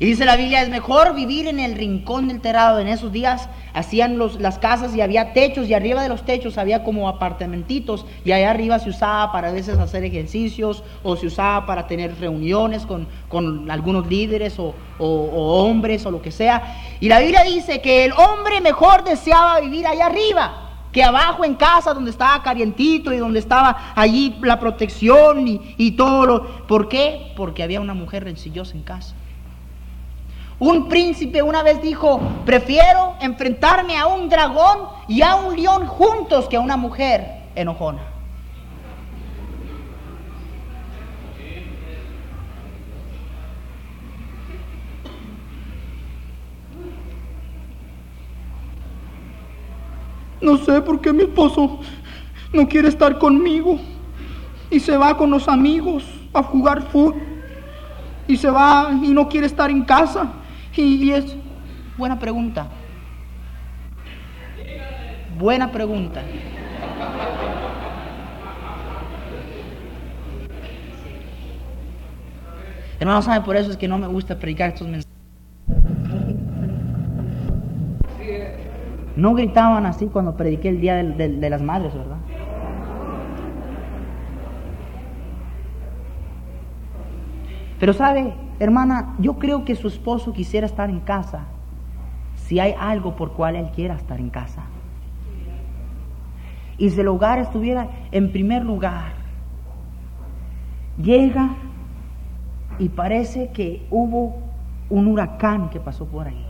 Y dice la Biblia, es mejor vivir en el rincón del terrado. En esos días hacían los, las casas y había techos y arriba de los techos había como apartamentitos y allá arriba se usaba para a veces hacer ejercicios o se usaba para tener reuniones con, con algunos líderes o, o- o hombres o lo que sea. Y la Biblia dice que el hombre mejor deseaba vivir allá arriba. que abajo en casa donde estaba calientito y donde estaba allí la protección y, y todo lo... ¿Por qué? Porque había una mujer rencillosa en casa. Un príncipe una vez dijo, prefiero enfrentarme a un dragón y a un león juntos que a una mujer enojona. No sé por qué mi esposo no quiere estar conmigo y se va con los amigos a jugar fútbol y se va y no quiere estar en casa. Y, es buena pregunta. Buena pregunta. Hermano, ¿sabe? Por eso es que no me gusta predicar estos mensajes. No gritaban así cuando prediqué el Día de, las Madres, ¿verdad? Pero sabe, hermana, yo creo que su esposo quisiera estar en casa si hay algo por cual él quiera estar en casa. Y si el hogar estuviera en primer lugar, llega y parece que hubo un huracán que pasó por ahí.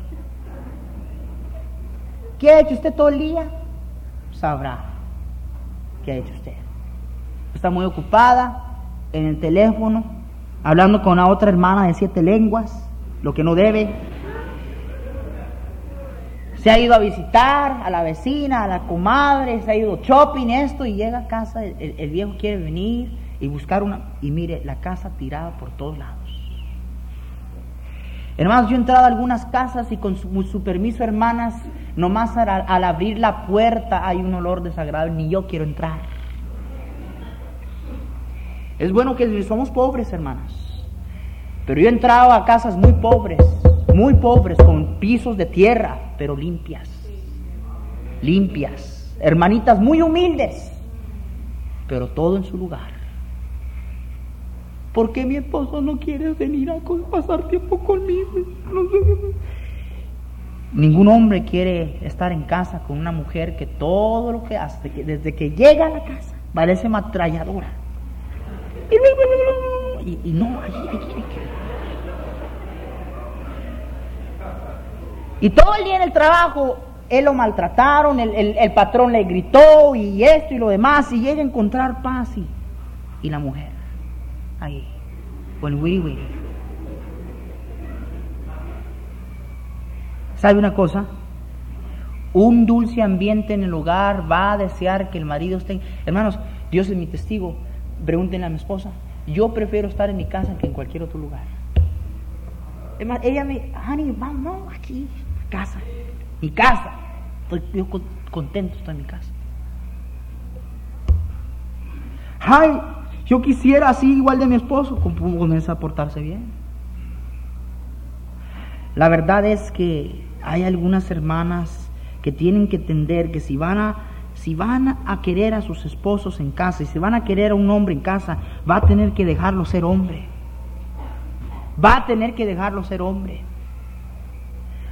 ¿Qué ha hecho usted todo el día? Sabrá qué ha hecho usted. Está muy ocupada en el teléfono, hablando con la otra hermana de siete lenguas, lo que no debe. Se ha ido a visitar a la vecina, a la comadre, se ha ido shopping, esto, y llega a casa, el, viejo quiere venir y buscar una... Y mire, la casa tirada por todos lados. Hermanos, yo he entrado a algunas casas y con su, permiso, hermanas, nomás al, abrir la puerta hay un olor desagradable, ni yo quiero entrar. Es bueno que somos pobres, hermanas, pero yo he entrado a casas muy pobres, muy pobres, con pisos de tierra, pero limpias, limpias, hermanitas muy humildes, pero todo en su lugar. ¿Por qué mi esposo no quiere venir a pasar tiempo conmigo? Ningún hombre quiere estar en casa con una mujer que todo lo que hace, desde que llega a la casa, parece matralladora. Y, no, Y todo el día en el trabajo, él lo maltrataron, el, el, patrón le gritó y esto y lo demás, y llega a encontrar paz y la mujer ahí, con wiri wiri. ¿Sabe una cosa? Un dulce ambiente en el hogar va a desear que el marido esté. Hermanos, Dios es mi testigo. Pregúntenle a mi esposa. Yo prefiero estar en mi casa que en cualquier otro lugar. ella me, honey, vamos, aquí, casa, mi casa. Estoy yo contento, estoy en mi casa. Ay, yo quisiera así igual de mi esposo, comienza a portarse bien. La verdad es que hay algunas hermanas que tienen que entender que si van a si van a querer a sus esposos en casa y si van a querer a un hombre en casa, va a tener que dejarlo ser hombre. Va a tener que dejarlo ser hombre.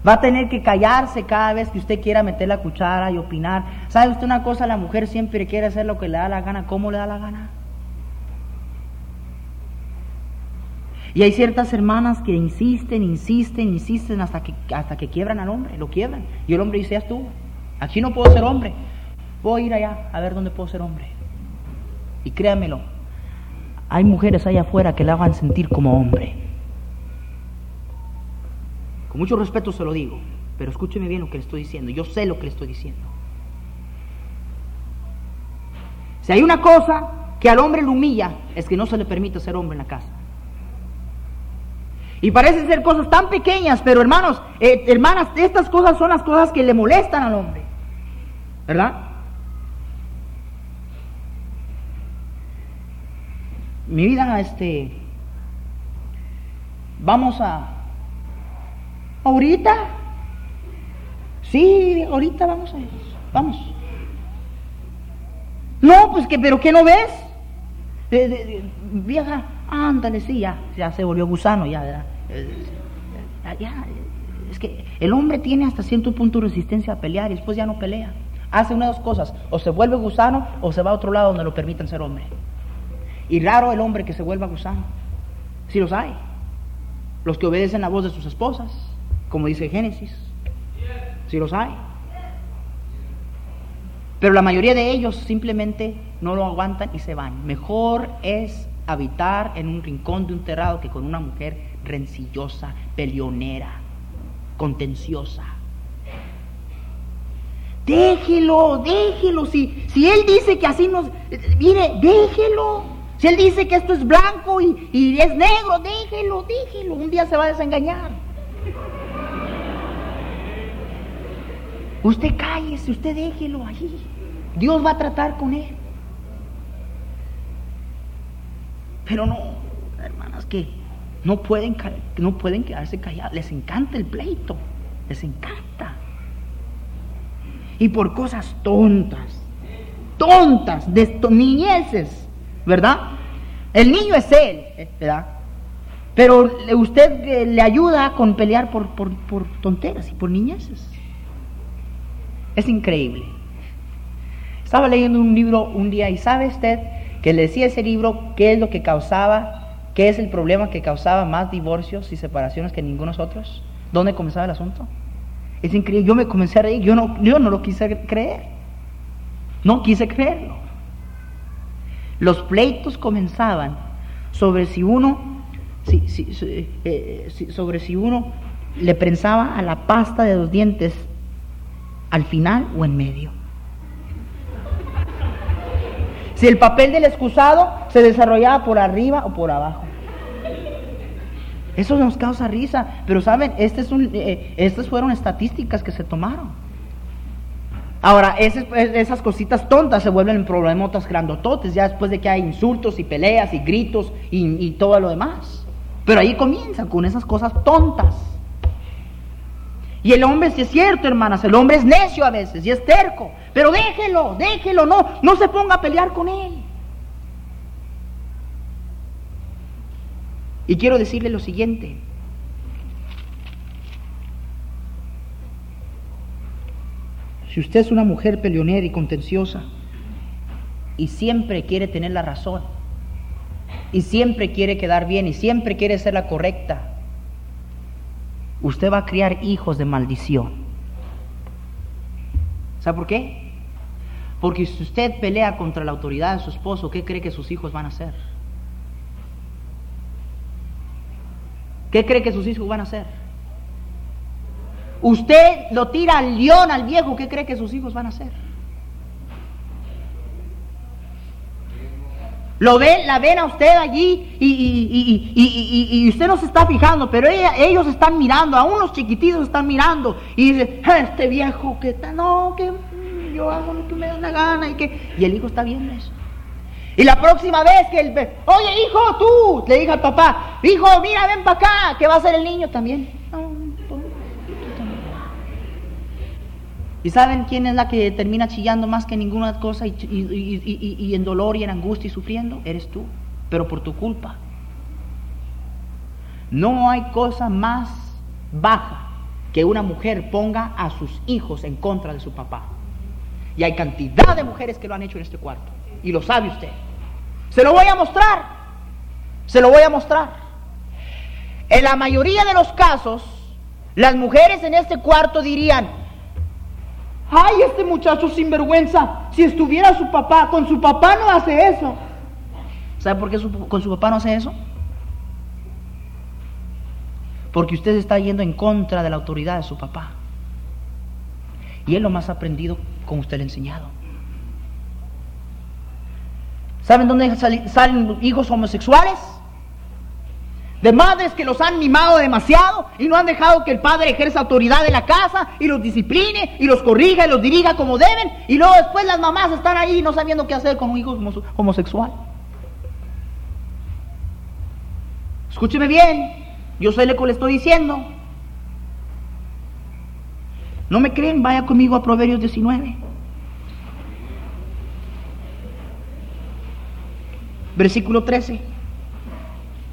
Va a tener que callarse cada vez que usted quiera meter la cuchara y opinar. ¿Sabe usted una cosa? La mujer siempre quiere hacer lo que le da la gana. ¿Cómo le da la gana? Y hay ciertas hermanas que insisten, insisten, insisten hasta que, hasta que quiebran al hombre, lo quiebran. Y el hombre dice, ya estuvo, aquí no puedo ser hombre, voy a ir allá a ver dónde puedo ser hombre. Y créamelo, hay mujeres allá afuera que la hagan sentir como hombre. Con mucho respeto se lo digo, pero escúcheme bien lo que le estoy diciendo, yo sé lo que le estoy diciendo. Si hay una cosa que al hombre lo humilla, es que no se le permite ser hombre en la casa. Y parecen ser cosas tan pequeñas, pero hermanos, eh, hermanas, estas cosas son las cosas que le molestan al hombre. ¿Verdad? Mi vida, este, vamos a, ahorita, sí, ahorita vamos a, vamos. No, pues que, pero ¿qué no ves? vieja, ándale, sí, ya, ya se volvió gusano, ya, ya, es que el hombre tiene hasta cierto punto resistencia a pelear y después ya no pelea. hace una de dos cosas, o se vuelve gusano o se va a otro lado donde lo permitan ser hombre. Y raro el hombre que se vuelva gusano. Si los hay. Los que obedecen la voz de sus esposas, como dice Génesis. Si los hay. Pero la mayoría de ellos simplemente no lo aguantan y se van. Mejor es habitar en un rincón de un terrado que con una mujer rencillosa, peleonera, contenciosa. Déjelo, déjelo. Si, si él dice que así nos... Mire, déjelo. Si él dice que esto es blanco y, es negro, déjelo, déjelo. Un día se va a desengañar. Usted cállese, usted déjelo allí. Dios va a tratar con él. Pero no, hermanas, que no pueden, no pueden quedarse callados. Les encanta el pleito. Les encanta. Y por cosas tontas, tontas, de niñeces, ¿verdad? El niño es él, ¿verdad? Pero usted le ayuda con pelear por, por, por tonteras y por niñeces. Es increíble. Estaba leyendo un libro un día y sabe usted que le decía ese libro qué es lo que causaba, qué es el problema que causaba más divorcios y separaciones que ninguno otros. ¿Dónde comenzaba el asunto? Es increíble, yo me comencé a reír, yo no, yo no lo quise creer. No quise creerlo. Los pleitos comenzaban sobre si uno, si, eh, sobre si uno le prensaba a la pasta de los dientes al final o en medio. Si el papel del excusado se desarrollaba por arriba o por abajo. Eso nos causa risa, pero saben, este eh, estas fueron estadísticas que se tomaron. Ahora, esas, cositas tontas se vuelven en problemotas grandototes, ya después de que hay insultos y peleas y gritos y, y todo lo demás. Pero ahí comienzan con esas cosas tontas. Y el hombre, si es cierto, hermanas, el hombre es necio a veces y es terco. Pero déjelo, déjelo, no, no se ponga a pelear con él. Y quiero decirle lo siguiente. Si usted es una mujer peleonera y contenciosa y siempre quiere tener la razón y siempre quiere quedar bien y siempre quiere ser la correcta, usted va a criar hijos de maldición. ¿Sabe por qué? Porque si usted pelea contra la autoridad de su esposo, ¿qué cree que sus hijos van a hacer? ¿Qué cree que sus hijos van a hacer? Usted lo tira al león, al viejo, ¿qué cree que sus hijos van a hacer? Lo ven, la ven a usted allí y, usted no se está fijando, pero ellos están mirando, aún los chiquititos están mirando y dicen, ah, este viejo que está, no, que mm, yo hago lo que me da la gana y que... Y el hijo está viendo eso. Y la próxima vez que el, oye hijo, tú, le diga al papá, hijo, mira, ven para acá, que va a ser el niño también. ¿Y saben quién es la que termina chillando más que ninguna cosa y, en dolor y en angustia y sufriendo? Eres tú, pero por tu culpa. No hay cosa más baja que una mujer ponga a sus hijos en contra de su papá. Y hay cantidad de mujeres que lo han hecho en este cuarto. Y lo sabe usted. Se lo voy a mostrar. Se lo voy a mostrar. En la mayoría de los casos, las mujeres en este cuarto dirían, ay, este muchacho sinvergüenza, si estuviera su papá, con su papá no hace eso. ¿Sabe por qué con su papá no hace eso? Porque usted está yendo en contra de la autoridad de su papá. Y él lo más aprendido como usted le enseñado. ¿Saben dónde salen hijos homosexuales? De madres que los han mimado demasiado y no han dejado que el padre ejerza autoridad en la casa y los discipline y los corrija y los dirija como deben y luego después las mamás están ahí no sabiendo qué hacer con un hijo homosexual. Escúcheme bien, yo sé lo que le estoy diciendo. ¿No me creen? Vaya conmigo a Proverbios 19. Versículo 13.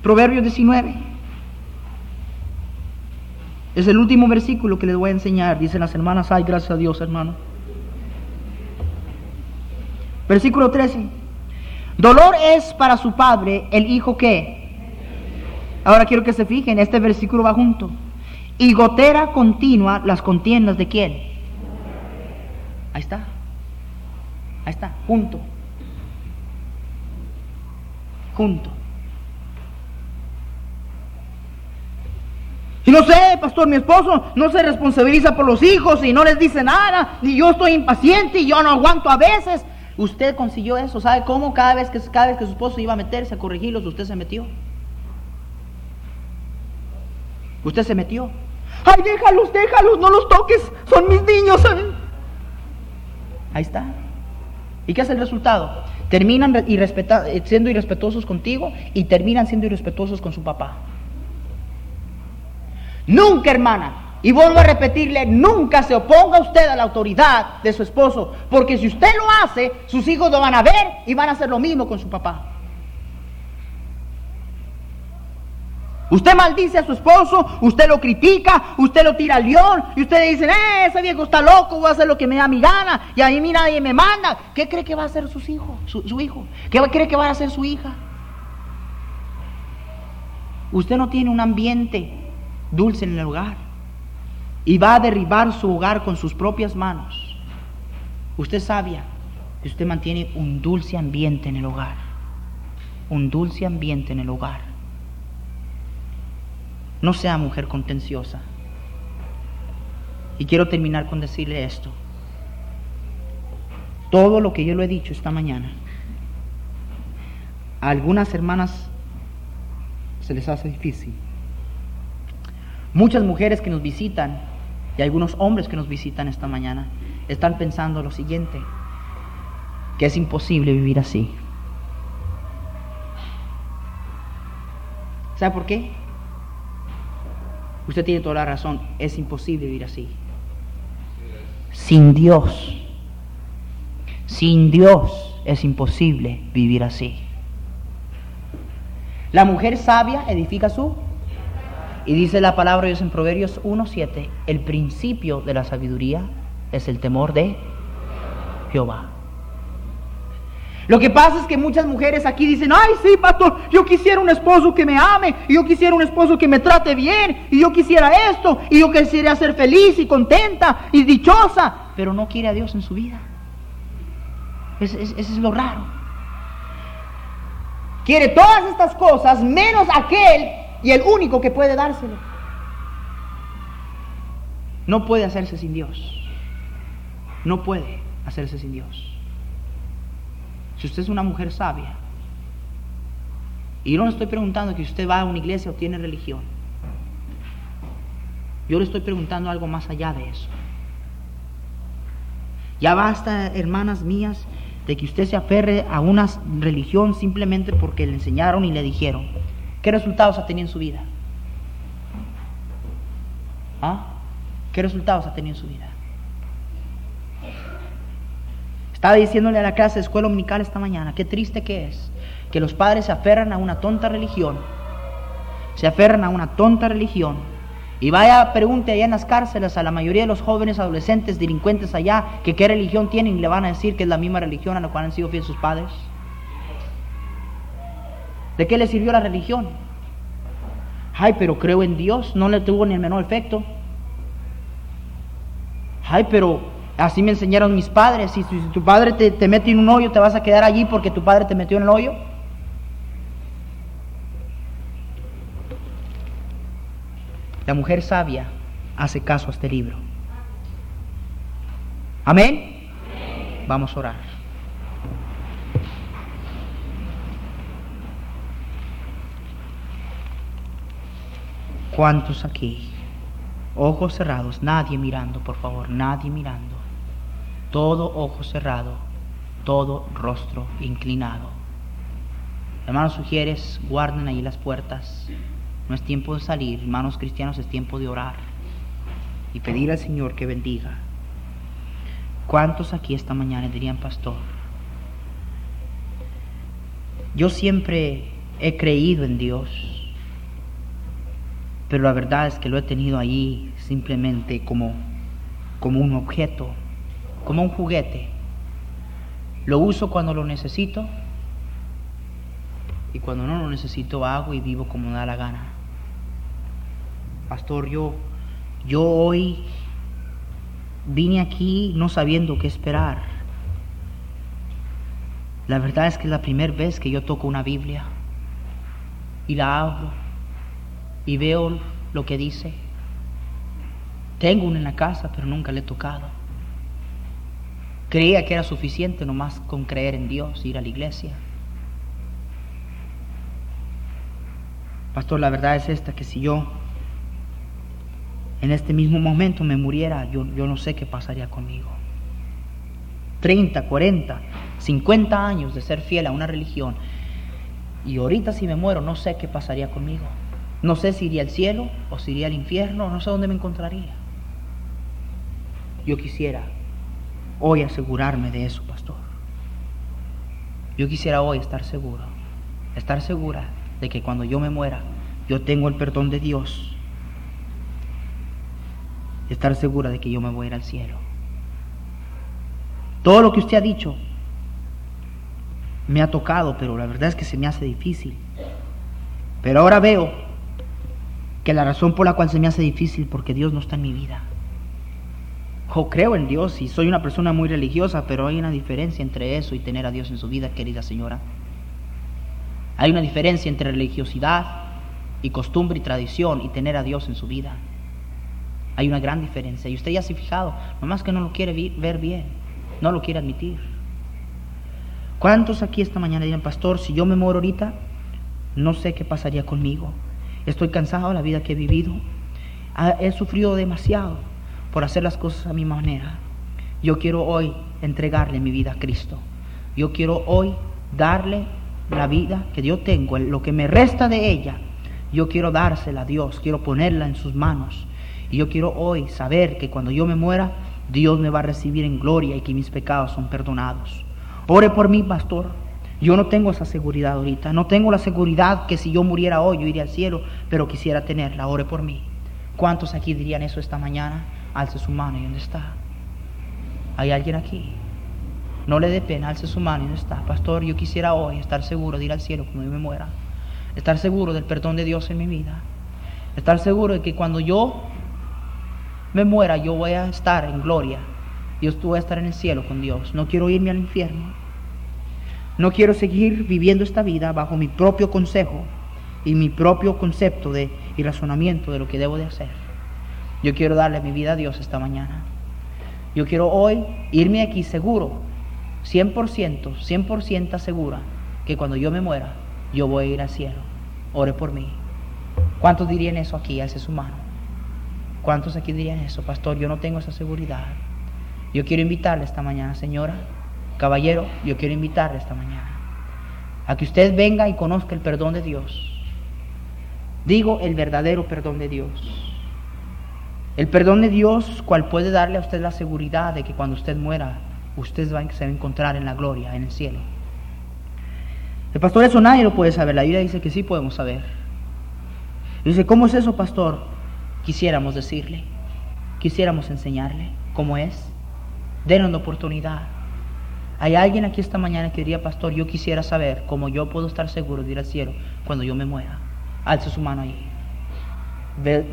Proverbios 19. Es el último versículo que les voy a enseñar. Dicen las hermanas, ay, gracias a Dios, hermano. Versículo 13. Dolor es para su padre el hijo que. Ahora quiero que se fijen, este versículo va junto. Y gotera continua las contiendas de quién. Ahí está. Ahí está, junto. Junto. Y no sé, pastor, mi esposo no se responsabiliza por los hijos y no les dice nada, ni yo estoy impaciente y yo no aguanto a veces. Usted consiguió eso, ¿sabe cómo? Cada vez que, cada vez que su esposo iba a meterse a corregirlos, usted se metió. Usted se metió. Ay, déjalos, déjalos, no los toques, son mis niños. Ahí está. ¿Y qué es el resultado? Terminan siendo irrespetuosos contigo y terminan siendo irrespetuosos con su papá. Nunca, hermana. Y vuelvo a repetirle, nunca se oponga usted a la autoridad de su esposo, porque si usted lo hace, sus hijos lo van a ver y van a hacer lo mismo con su papá. Usted maldice a su esposo, usted lo critica, usted lo tira al león y usted le dice, eh, ese viejo está loco, voy a hacer lo que me da mi gana y a mí nadie me manda. ¿Qué cree que va a hacer sus hijos, su, su hijo? ¿Qué cree que va a hacer su hija? Usted no tiene un ambiente dulce en el hogar y va a derribar su hogar con sus propias manos. Usted sabia que usted mantiene un dulce ambiente en el hogar, un dulce ambiente en el hogar. No sea mujer contenciosa. Y quiero terminar con decirle esto. Todo lo que yo lo he dicho esta mañana, a algunas hermanas se les hace difícil. Muchas mujeres que nos visitan y algunos hombres que nos visitan esta mañana están pensando lo siguiente, que es imposible vivir así. ¿Sabe por qué? Usted tiene toda la razón, es imposible vivir así. Sin Dios, sin Dios es imposible vivir así. La mujer sabia edifica su y dice la palabra de Dios en Proverbios 1.7, el principio de la sabiduría es el temor de Jehová. Lo que pasa es que muchas mujeres aquí dicen, ay sí, pastor, yo quisiera un esposo que me ame, y yo quisiera un esposo que me trate bien, y yo quisiera esto, y yo quisiera ser feliz y contenta y dichosa, pero no quiere a Dios en su vida. Eso es, es lo raro. Quiere todas estas cosas menos aquel y el único que puede dárselo. No puede hacerse sin Dios. No puede hacerse sin Dios. Si usted es una mujer sabia, y yo no le estoy preguntando que usted va a una iglesia o tiene religión, yo le estoy preguntando algo más allá de eso. Ya basta, hermanas mías, de que usted se aferre a una religión simplemente porque le enseñaron y le dijeron. ¿Qué resultados ha tenido en su vida? ¿Ah? ¿Qué resultados ha tenido en su vida? Estaba diciéndole a la clase de escuela dominical esta mañana, qué triste que es que los padres se aferran a una tonta religión, se aferran a una tonta religión, y vaya, pregunte allá en las cárceles a la mayoría de los jóvenes, adolescentes, delincuentes allá, que qué religión tienen y le van a decir que es la misma religión a la cual han sido fieles sus padres. ¿De qué le sirvió la religión? Ay, pero creo en Dios, no le tuvo ni el menor efecto. Ay, pero así me enseñaron mis padres. Si, si tu padre te, te mete en un hoyo, te vas a quedar allí porque tu padre te metió en el hoyo. La mujer sabia hace caso a este libro. Amén. Vamos a orar. ¿Cuántos aquí? Ojos cerrados, nadie mirando, por favor, nadie mirando. Todo ojo cerrado, todo rostro inclinado. Hermanos sugieres, guarden ahí las puertas. No es tiempo de salir, hermanos cristianos, es tiempo de orar y pedir al Señor que bendiga. ¿Cuántos aquí esta mañana dirían, pastor? Yo siempre he creído en Dios pero la verdad es que lo he tenido ahí simplemente como, como un objeto, como un juguete. Lo uso cuando lo necesito y cuando no lo necesito hago y vivo como da la gana. Pastor, yo, yo hoy vine aquí no sabiendo qué esperar. La verdad es que es la primera vez que yo toco una Biblia y la abro y veo lo que dice. Tengo una en la casa, pero nunca le he tocado. Creía que era suficiente nomás con creer en Dios, ir a la iglesia. Pastor, la verdad es esta, que si yo en este mismo momento me muriera, yo, yo no sé qué pasaría conmigo. 30, 40, 50 años de ser fiel a una religión. Y ahorita si me muero, no sé qué pasaría conmigo. No sé si iría al cielo o si iría al infierno, no sé dónde me encontraría. Yo quisiera hoy asegurarme de eso, pastor. Yo quisiera hoy estar seguro, estar segura de que cuando yo me muera, yo tengo el perdón de Dios. Estar segura de que yo me voy a ir al cielo. Todo lo que usted ha dicho me ha tocado, pero la verdad es que se me hace difícil. Pero ahora veo que la razón por la cual se me hace difícil porque Dios no está en mi vida. Yo creo en Dios y soy una persona muy religiosa, pero hay una diferencia entre eso y tener a Dios en su vida, querida señora. Hay una diferencia entre religiosidad y costumbre y tradición y tener a Dios en su vida. Hay una gran diferencia. Y usted ya se ha fijado, nomás que no lo quiere ver bien, no lo quiere admitir. ¿Cuántos aquí esta mañana dirán, pastor, si yo me muero ahorita, no sé qué pasaría conmigo? Estoy cansado de la vida que he vivido. Ah, he sufrido demasiado por hacer las cosas a mi manera. Yo quiero hoy entregarle mi vida a Cristo. Yo quiero hoy darle la vida que yo tengo, lo que me resta de ella. Yo quiero dársela a Dios, quiero ponerla en sus manos. Y yo quiero hoy saber que cuando yo me muera, Dios me va a recibir en gloria y que mis pecados son perdonados. Ore por mí, pastor. Yo no tengo esa seguridad ahorita. No tengo la seguridad que si yo muriera hoy yo iría al cielo, pero quisiera tenerla. Ore por mí. ¿Cuántos aquí dirían eso esta mañana? alce su mano y dónde está. ¿Hay alguien aquí? No le dé pena, alce su mano y dónde está. Pastor, yo quisiera hoy estar seguro de ir al cielo cuando yo me muera. Estar seguro del perdón de Dios en mi vida. Estar seguro de que cuando yo me muera yo voy a estar en gloria. Yo voy a estar en el cielo con Dios. No quiero irme al infierno. No quiero seguir viviendo esta vida bajo mi propio consejo y mi propio concepto de, y razonamiento de lo que debo de hacer. Yo quiero darle mi vida a Dios esta mañana. Yo quiero hoy irme aquí seguro, 100%, 100% segura, que cuando yo me muera, yo voy a ir al cielo. Ore por mí. ¿Cuántos dirían eso aquí? Hace su mano. ¿Cuántos aquí dirían eso? Pastor, yo no tengo esa seguridad. Yo quiero invitarle esta mañana, señora, caballero, yo quiero invitarle esta mañana a que usted venga y conozca el perdón de Dios. Digo el verdadero perdón de Dios. El perdón de Dios, cual puede darle a usted la seguridad de que cuando usted muera, usted se va a encontrar en la gloria, en el cielo. El pastor, eso nadie lo puede saber. La Biblia dice que sí podemos saber. dice, ¿cómo es eso, pastor? Quisiéramos decirle, quisiéramos enseñarle cómo es. Denos la oportunidad. Hay alguien aquí esta mañana que diría, pastor, yo quisiera saber cómo yo puedo estar seguro de ir al cielo cuando yo me muera. Alce su mano ahí.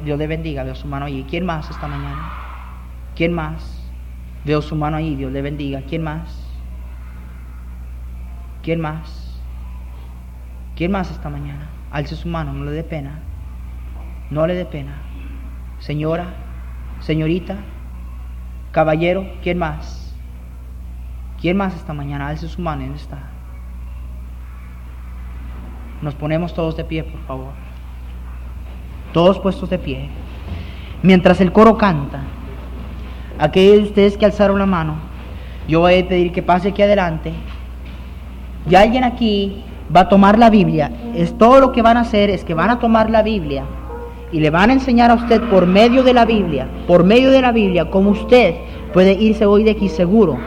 Dios le bendiga, veo su mano ahí. ¿Quién más esta mañana? ¿Quién más? Veo su mano ahí, Dios le bendiga. ¿Quién más? ¿Quién más? ¿Quién más esta mañana? Alce su mano, no le dé pena. No le dé pena. Señora, señorita, caballero, ¿quién más? ¿Quién más esta mañana? Alce su mano, ¿dónde está? Nos ponemos todos de pie, por favor todos puestos de pie, mientras el coro canta, aquellos de ustedes que alzaron la mano, yo voy a pedir que pase aquí adelante. Y alguien aquí va a tomar la Biblia. Es todo lo que van a hacer es que van a tomar la Biblia y le van a enseñar a usted por medio de la Biblia, por medio de la Biblia, cómo usted puede irse hoy de aquí seguro,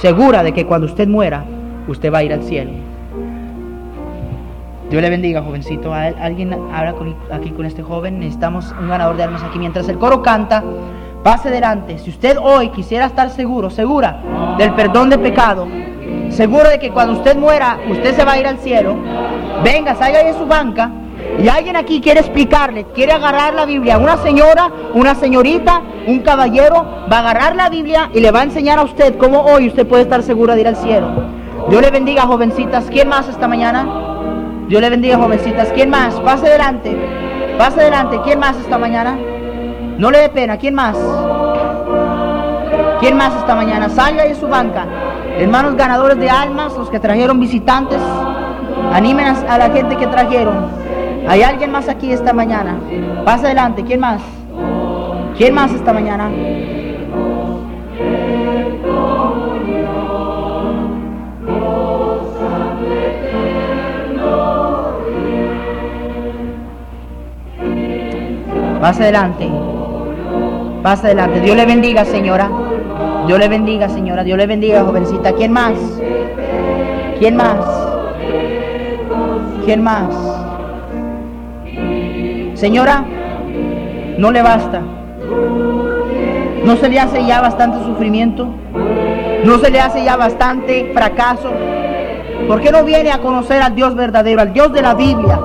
segura de que cuando usted muera, usted va a ir al cielo. Dios le bendiga, jovencito. Alguien habla aquí con este joven. Necesitamos un ganador de armas aquí. Mientras el coro canta, Pase delante. Si usted hoy quisiera estar seguro, segura del perdón de pecado, seguro de que cuando usted muera, usted se va a ir al cielo, venga, salga de su banca y alguien aquí quiere explicarle, quiere agarrar la Biblia. Una señora, una señorita, un caballero va a agarrar la Biblia y le va a enseñar a usted cómo hoy usted puede estar segura de ir al cielo. Dios le bendiga, jovencitas. ¿Quién más esta mañana? Dios le bendiga, jovencitas. ¿Quién más? Pase adelante. Pase adelante. ¿Quién más esta mañana? No le dé pena. ¿Quién más? ¿Quién más esta mañana? Salga de su banca. Hermanos ganadores de almas, los que trajeron visitantes, animen a la gente que trajeron. ¿Hay alguien más aquí esta mañana? Pase adelante. ¿Quién más? ¿Quién más esta mañana? Pase adelante. Pase adelante. Dios le bendiga, señora. Dios le bendiga, señora. Dios le bendiga, jovencita. ¿Quién más? ¿Quién más? ¿Quién más? Señora, no le basta. ¿No se le hace ya bastante sufrimiento? ¿No se le hace ya bastante fracaso? ¿Por qué no viene a conocer al Dios verdadero, al Dios de la Biblia?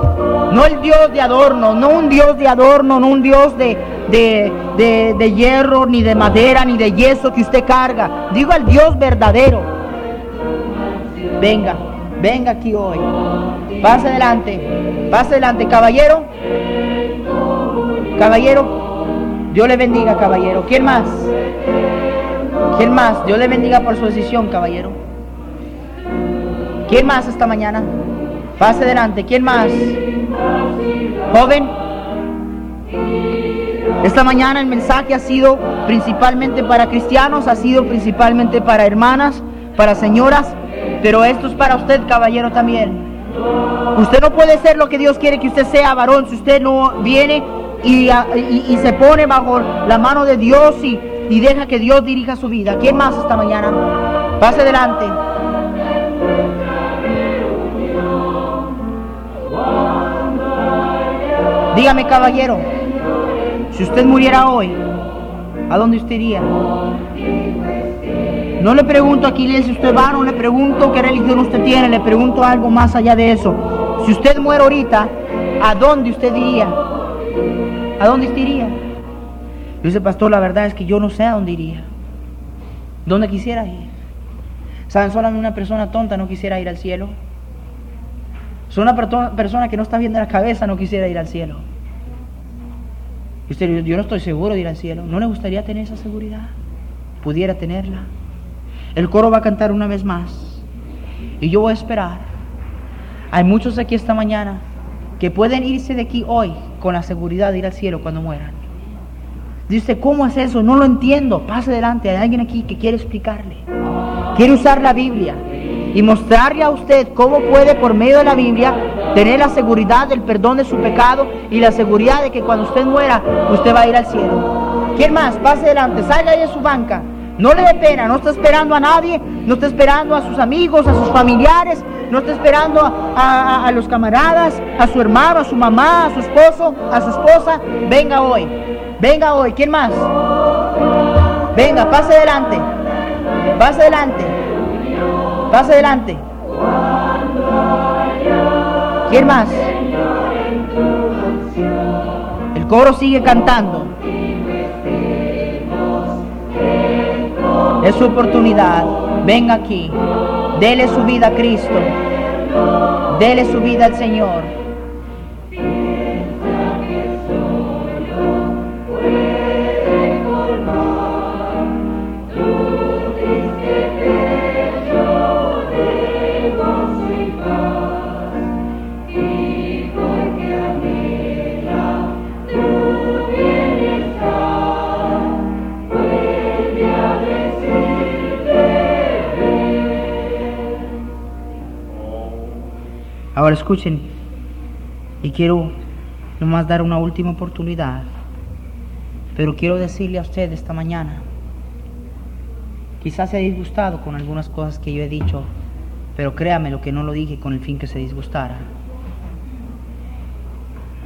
No el Dios de adorno, no un Dios de adorno, no un Dios de, de, hierro, ni de madera, ni de yeso que usted carga. Digo al Dios verdadero. Venga, venga aquí hoy. Pase adelante, pase adelante, caballero. Caballero, Dios le bendiga, caballero. ¿Quién más? ¿Quién más? Dios le bendiga por su decisión, caballero. ¿Quién más esta mañana? Pase adelante. ¿Quién más? Joven. Esta mañana el mensaje ha sido principalmente para cristianos, ha sido principalmente para hermanas, para señoras, pero esto es para usted, caballero, también. Usted no puede ser lo que Dios quiere que usted sea, varón, si usted no viene y, se pone bajo la mano de Dios y, y deja que Dios dirija su vida. ¿Quién más esta mañana? Pase adelante. Dígame, caballero, si usted muriera hoy, ¿a dónde usted iría? No le pregunto aquí si usted va, no le pregunto qué religión usted tiene, le pregunto algo más allá de eso. Si usted muere ahorita, ¿a dónde usted iría? ¿A dónde iría? Dice, pastor, la verdad es que yo no sé a dónde iría. ¿Dónde quisiera ir? ¿Saben? Solamente una persona tonta no quisiera ir al cielo. Solo una persona que no está bien de la cabeza no quisiera ir al cielo. Y yo no estoy seguro de ir al cielo. ¿No le gustaría tener esa seguridad? Pudiera tenerla. El coro va a cantar una vez más. Y yo voy a esperar. Hay muchos aquí esta mañana que pueden irse de aquí hoy con la seguridad de ir al cielo cuando mueran. Dice, ¿cómo es eso? No lo entiendo. Pase adelante. Hay alguien aquí que quiere explicarle. Quiere usar la Biblia y mostrarle a usted cómo puede por medio de la Biblia tener la seguridad del perdón de su pecado y la seguridad de que cuando usted muera, usted va a ir al cielo. ¿Quién más? Pase adelante, salga ahí de su banca. No le dé pena, no está esperando a nadie, no está esperando a sus amigos, a sus familiares, no está esperando a, a, los camaradas, a su hermano, a su mamá, a su esposo, a su esposa. Venga hoy, venga hoy. ¿Quién más? Venga, pase adelante, pase adelante. Pase adelante. ¿Quién más? El coro sigue cantando. Es su oportunidad. Venga aquí. Dele su vida a Cristo. Dele su vida al Señor. Ahora escuchen, y quiero nomás dar una última oportunidad, pero quiero decirle a usted esta mañana, quizás se ha disgustado con algunas cosas que yo he dicho, pero créame lo que no lo dije con el fin que se disgustara.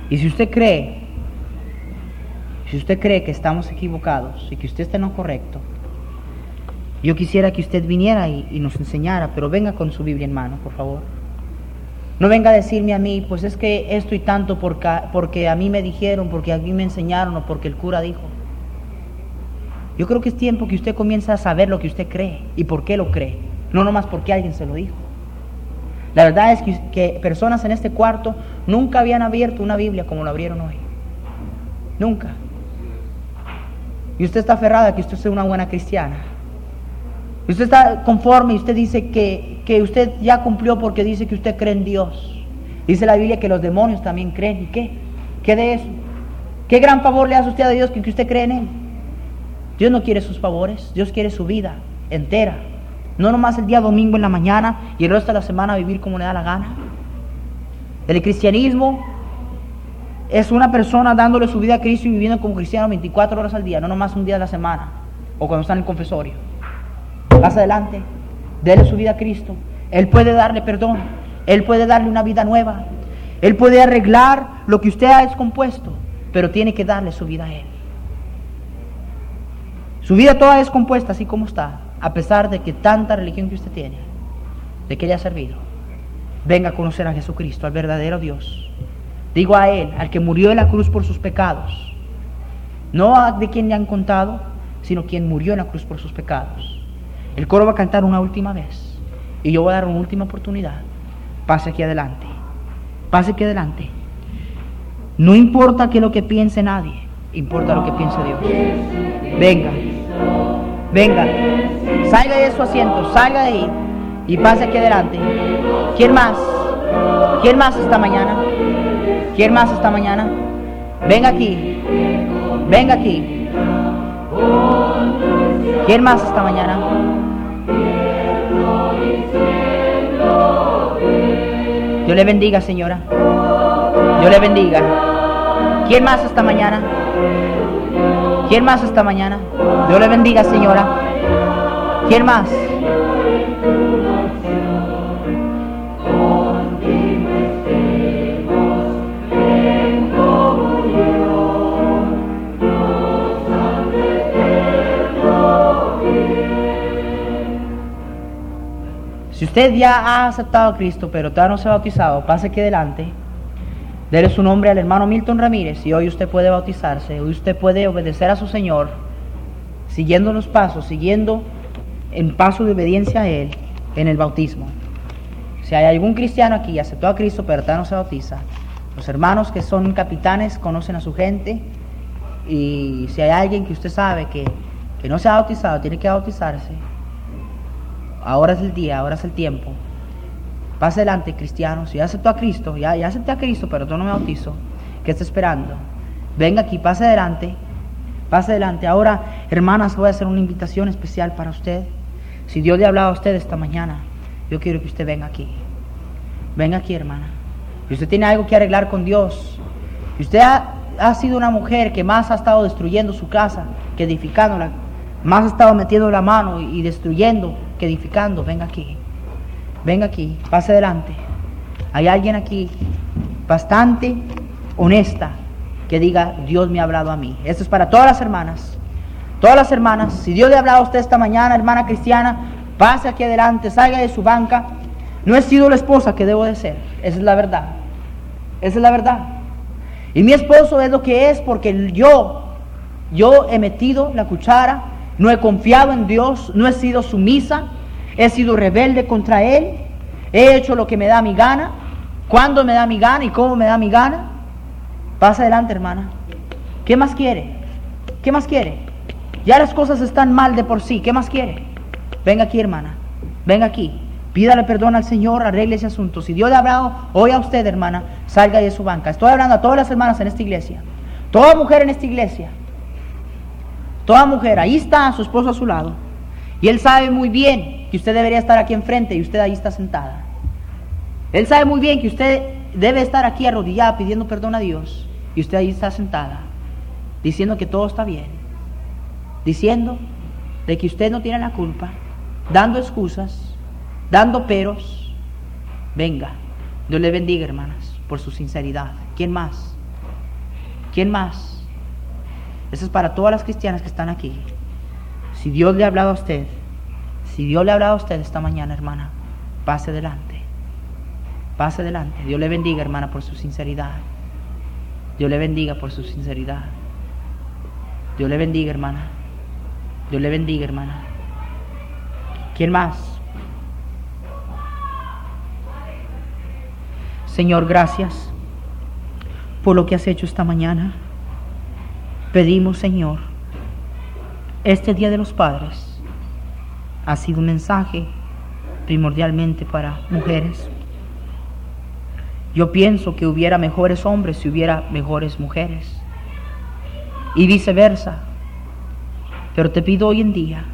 Y si usted cree Si usted cree que estamos equivocados y que usted está en lo correcto, yo quisiera que usted viniera y, y nos enseñara, pero venga con su Biblia en mano, por favor. No venga a decirme a mí, pues es que esto y tanto porque, a mí me dijeron, porque a mí me enseñaron o porque el cura dijo. Yo creo que es tiempo que usted comience a saber lo que usted cree y por qué lo cree, no nomás porque alguien se lo dijo. La verdad es que, que personas en este cuarto nunca habían abierto una Biblia como lo abrieron hoy. Nunca. Y usted está aferrada a que usted sea una buena cristiana. Usted está conforme y usted dice que, que usted ya cumplió porque dice que usted cree en Dios. Dice la Biblia que los demonios también creen. ¿Y qué? ¿Qué de eso? ¿Qué gran favor le hace usted a Dios que usted cree en Él? Dios no quiere sus favores, Dios quiere su vida entera. No nomás el día domingo en la mañana y el resto de la semana vivir como le da la gana. El cristianismo es una persona dándole su vida a Cristo y viviendo como cristiano 24 horas al día, no nomás un día de la semana o cuando está en el confesorio. Más adelante, déle su vida a Cristo. Él puede darle perdón, Él puede darle una vida nueva, Él puede arreglar lo que usted ha descompuesto, pero tiene que darle su vida a Él. Su vida toda es compuesta así como está, a pesar de que tanta religión que usted tiene, de que haya servido. Venga a conocer a Jesucristo, al verdadero Dios. Digo a Él, al que murió en la cruz por sus pecados. No a de quien le han contado, sino quien murió en la cruz por sus pecados. El coro va a cantar una última vez. Y yo voy a dar una última oportunidad. Pase aquí adelante. Pase aquí adelante. No importa que lo que piense nadie, importa lo que piense Dios. Venga. Venga. Salga de su asiento, salga de ahí y pase aquí adelante. ¿Quién más? ¿Quién más esta mañana? ¿Quién más esta mañana? Venga aquí. Venga aquí. ¿Quién más esta mañana? Dios le bendiga, señora. Dios le bendiga. ¿Quién más esta mañana? ¿Quién más esta mañana? Dios le bendiga, señora. ¿Quién más? Si usted ya ha aceptado a Cristo, pero todavía no se ha bautizado, pase aquí adelante. Dele su nombre al hermano Milton Ramírez y hoy usted puede bautizarse, hoy usted puede obedecer a su Señor, siguiendo los pasos, siguiendo en paso de obediencia a Él en el bautismo. Si hay algún cristiano aquí y aceptó a Cristo, pero todavía no se bautiza, los hermanos que son capitanes conocen a su gente y si hay alguien que usted sabe que, que no se ha bautizado, tiene que bautizarse, ahora es el día, ahora es el tiempo. Pase adelante, cristiano. Si ya aceptó a Cristo, ya, ya acepté a Cristo, pero tú no me bautizo, ¿qué está esperando? Venga aquí, pase adelante. Pase adelante. Ahora, hermanas, voy a hacer una invitación especial para usted. Si Dios le ha hablado a usted esta mañana, yo quiero que usted venga aquí. Venga aquí, hermana. Si usted tiene algo que arreglar con Dios, si usted ha, ha sido una mujer que más ha estado destruyendo su casa que edificándola, más ha estado metiendo la mano y destruyendo que edificando, venga aquí. Venga aquí, pase adelante. Hay alguien aquí bastante honesta que diga, Dios me ha hablado a mí. Esto es para todas las hermanas. Todas las hermanas, si Dios le ha hablado a usted esta mañana, hermana cristiana, pase aquí adelante, salga de su banca. No he sido la esposa que debo de ser. Esa es la verdad. Esa es la verdad. Y mi esposo es lo que es porque yo, yo he metido la cuchara, no he confiado en Dios, no he sido sumisa, he sido rebelde contra Él, he hecho lo que me da mi gana, cuándo me da mi gana y cómo me da mi gana. Pasa adelante, hermana. ¿Qué más quiere? ¿Qué más quiere? Ya las cosas están mal de por sí. ¿Qué más quiere? Venga aquí, hermana. Venga aquí. Pídale perdón al Señor, arregle ese asunto. Si Dios le ha hablado hoy a usted, hermana, salga de su banca. Estoy hablando a todas las hermanas en esta iglesia. Toda mujer en esta iglesia. Toda mujer. Ahí está su esposo a su lado. Y él sabe muy bien que usted debería estar aquí enfrente y usted ahí está sentada. Él sabe muy bien que usted debe estar aquí arrodillada pidiendo perdón a Dios y usted ahí está sentada diciendo que todo está bien, diciendo de que usted no tiene la culpa, dando excusas, dando peros. Venga, Dios le bendiga, hermanas, por su sinceridad. ¿Quién más? ¿Quién más? Eso es para todas las cristianas que están aquí. Si Dios le ha hablado a usted, si Dios le ha hablado a usted esta mañana, hermana, pase adelante. Pase adelante. Dios le bendiga, hermana, por su sinceridad. Dios le bendiga por su sinceridad. Dios le bendiga, hermana. Dios le bendiga, hermana. ¿Quién más? Señor, gracias por lo que has hecho esta mañana. Pedimos, Señor, este Día de los Padres ha sido un mensaje primordialmente para mujeres. Yo pienso que hubiera mejores hombres si hubiera mejores mujeres. Y viceversa. Pero te pido hoy en día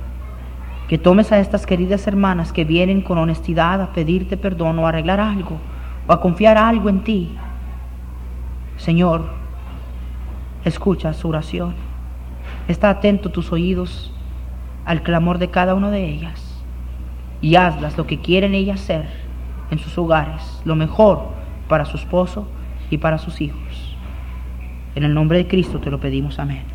que tomes a estas queridas hermanas que vienen con honestidad a pedirte perdón o arreglar algo o a confiar algo en ti. Señor, escucha su oración. Está atento tus oídos al clamor de cada una de ellas y hazlas lo que quieren ellas ser en sus hogares, lo mejor para su esposo y para sus hijos. En el nombre de Cristo te lo pedimos, amén.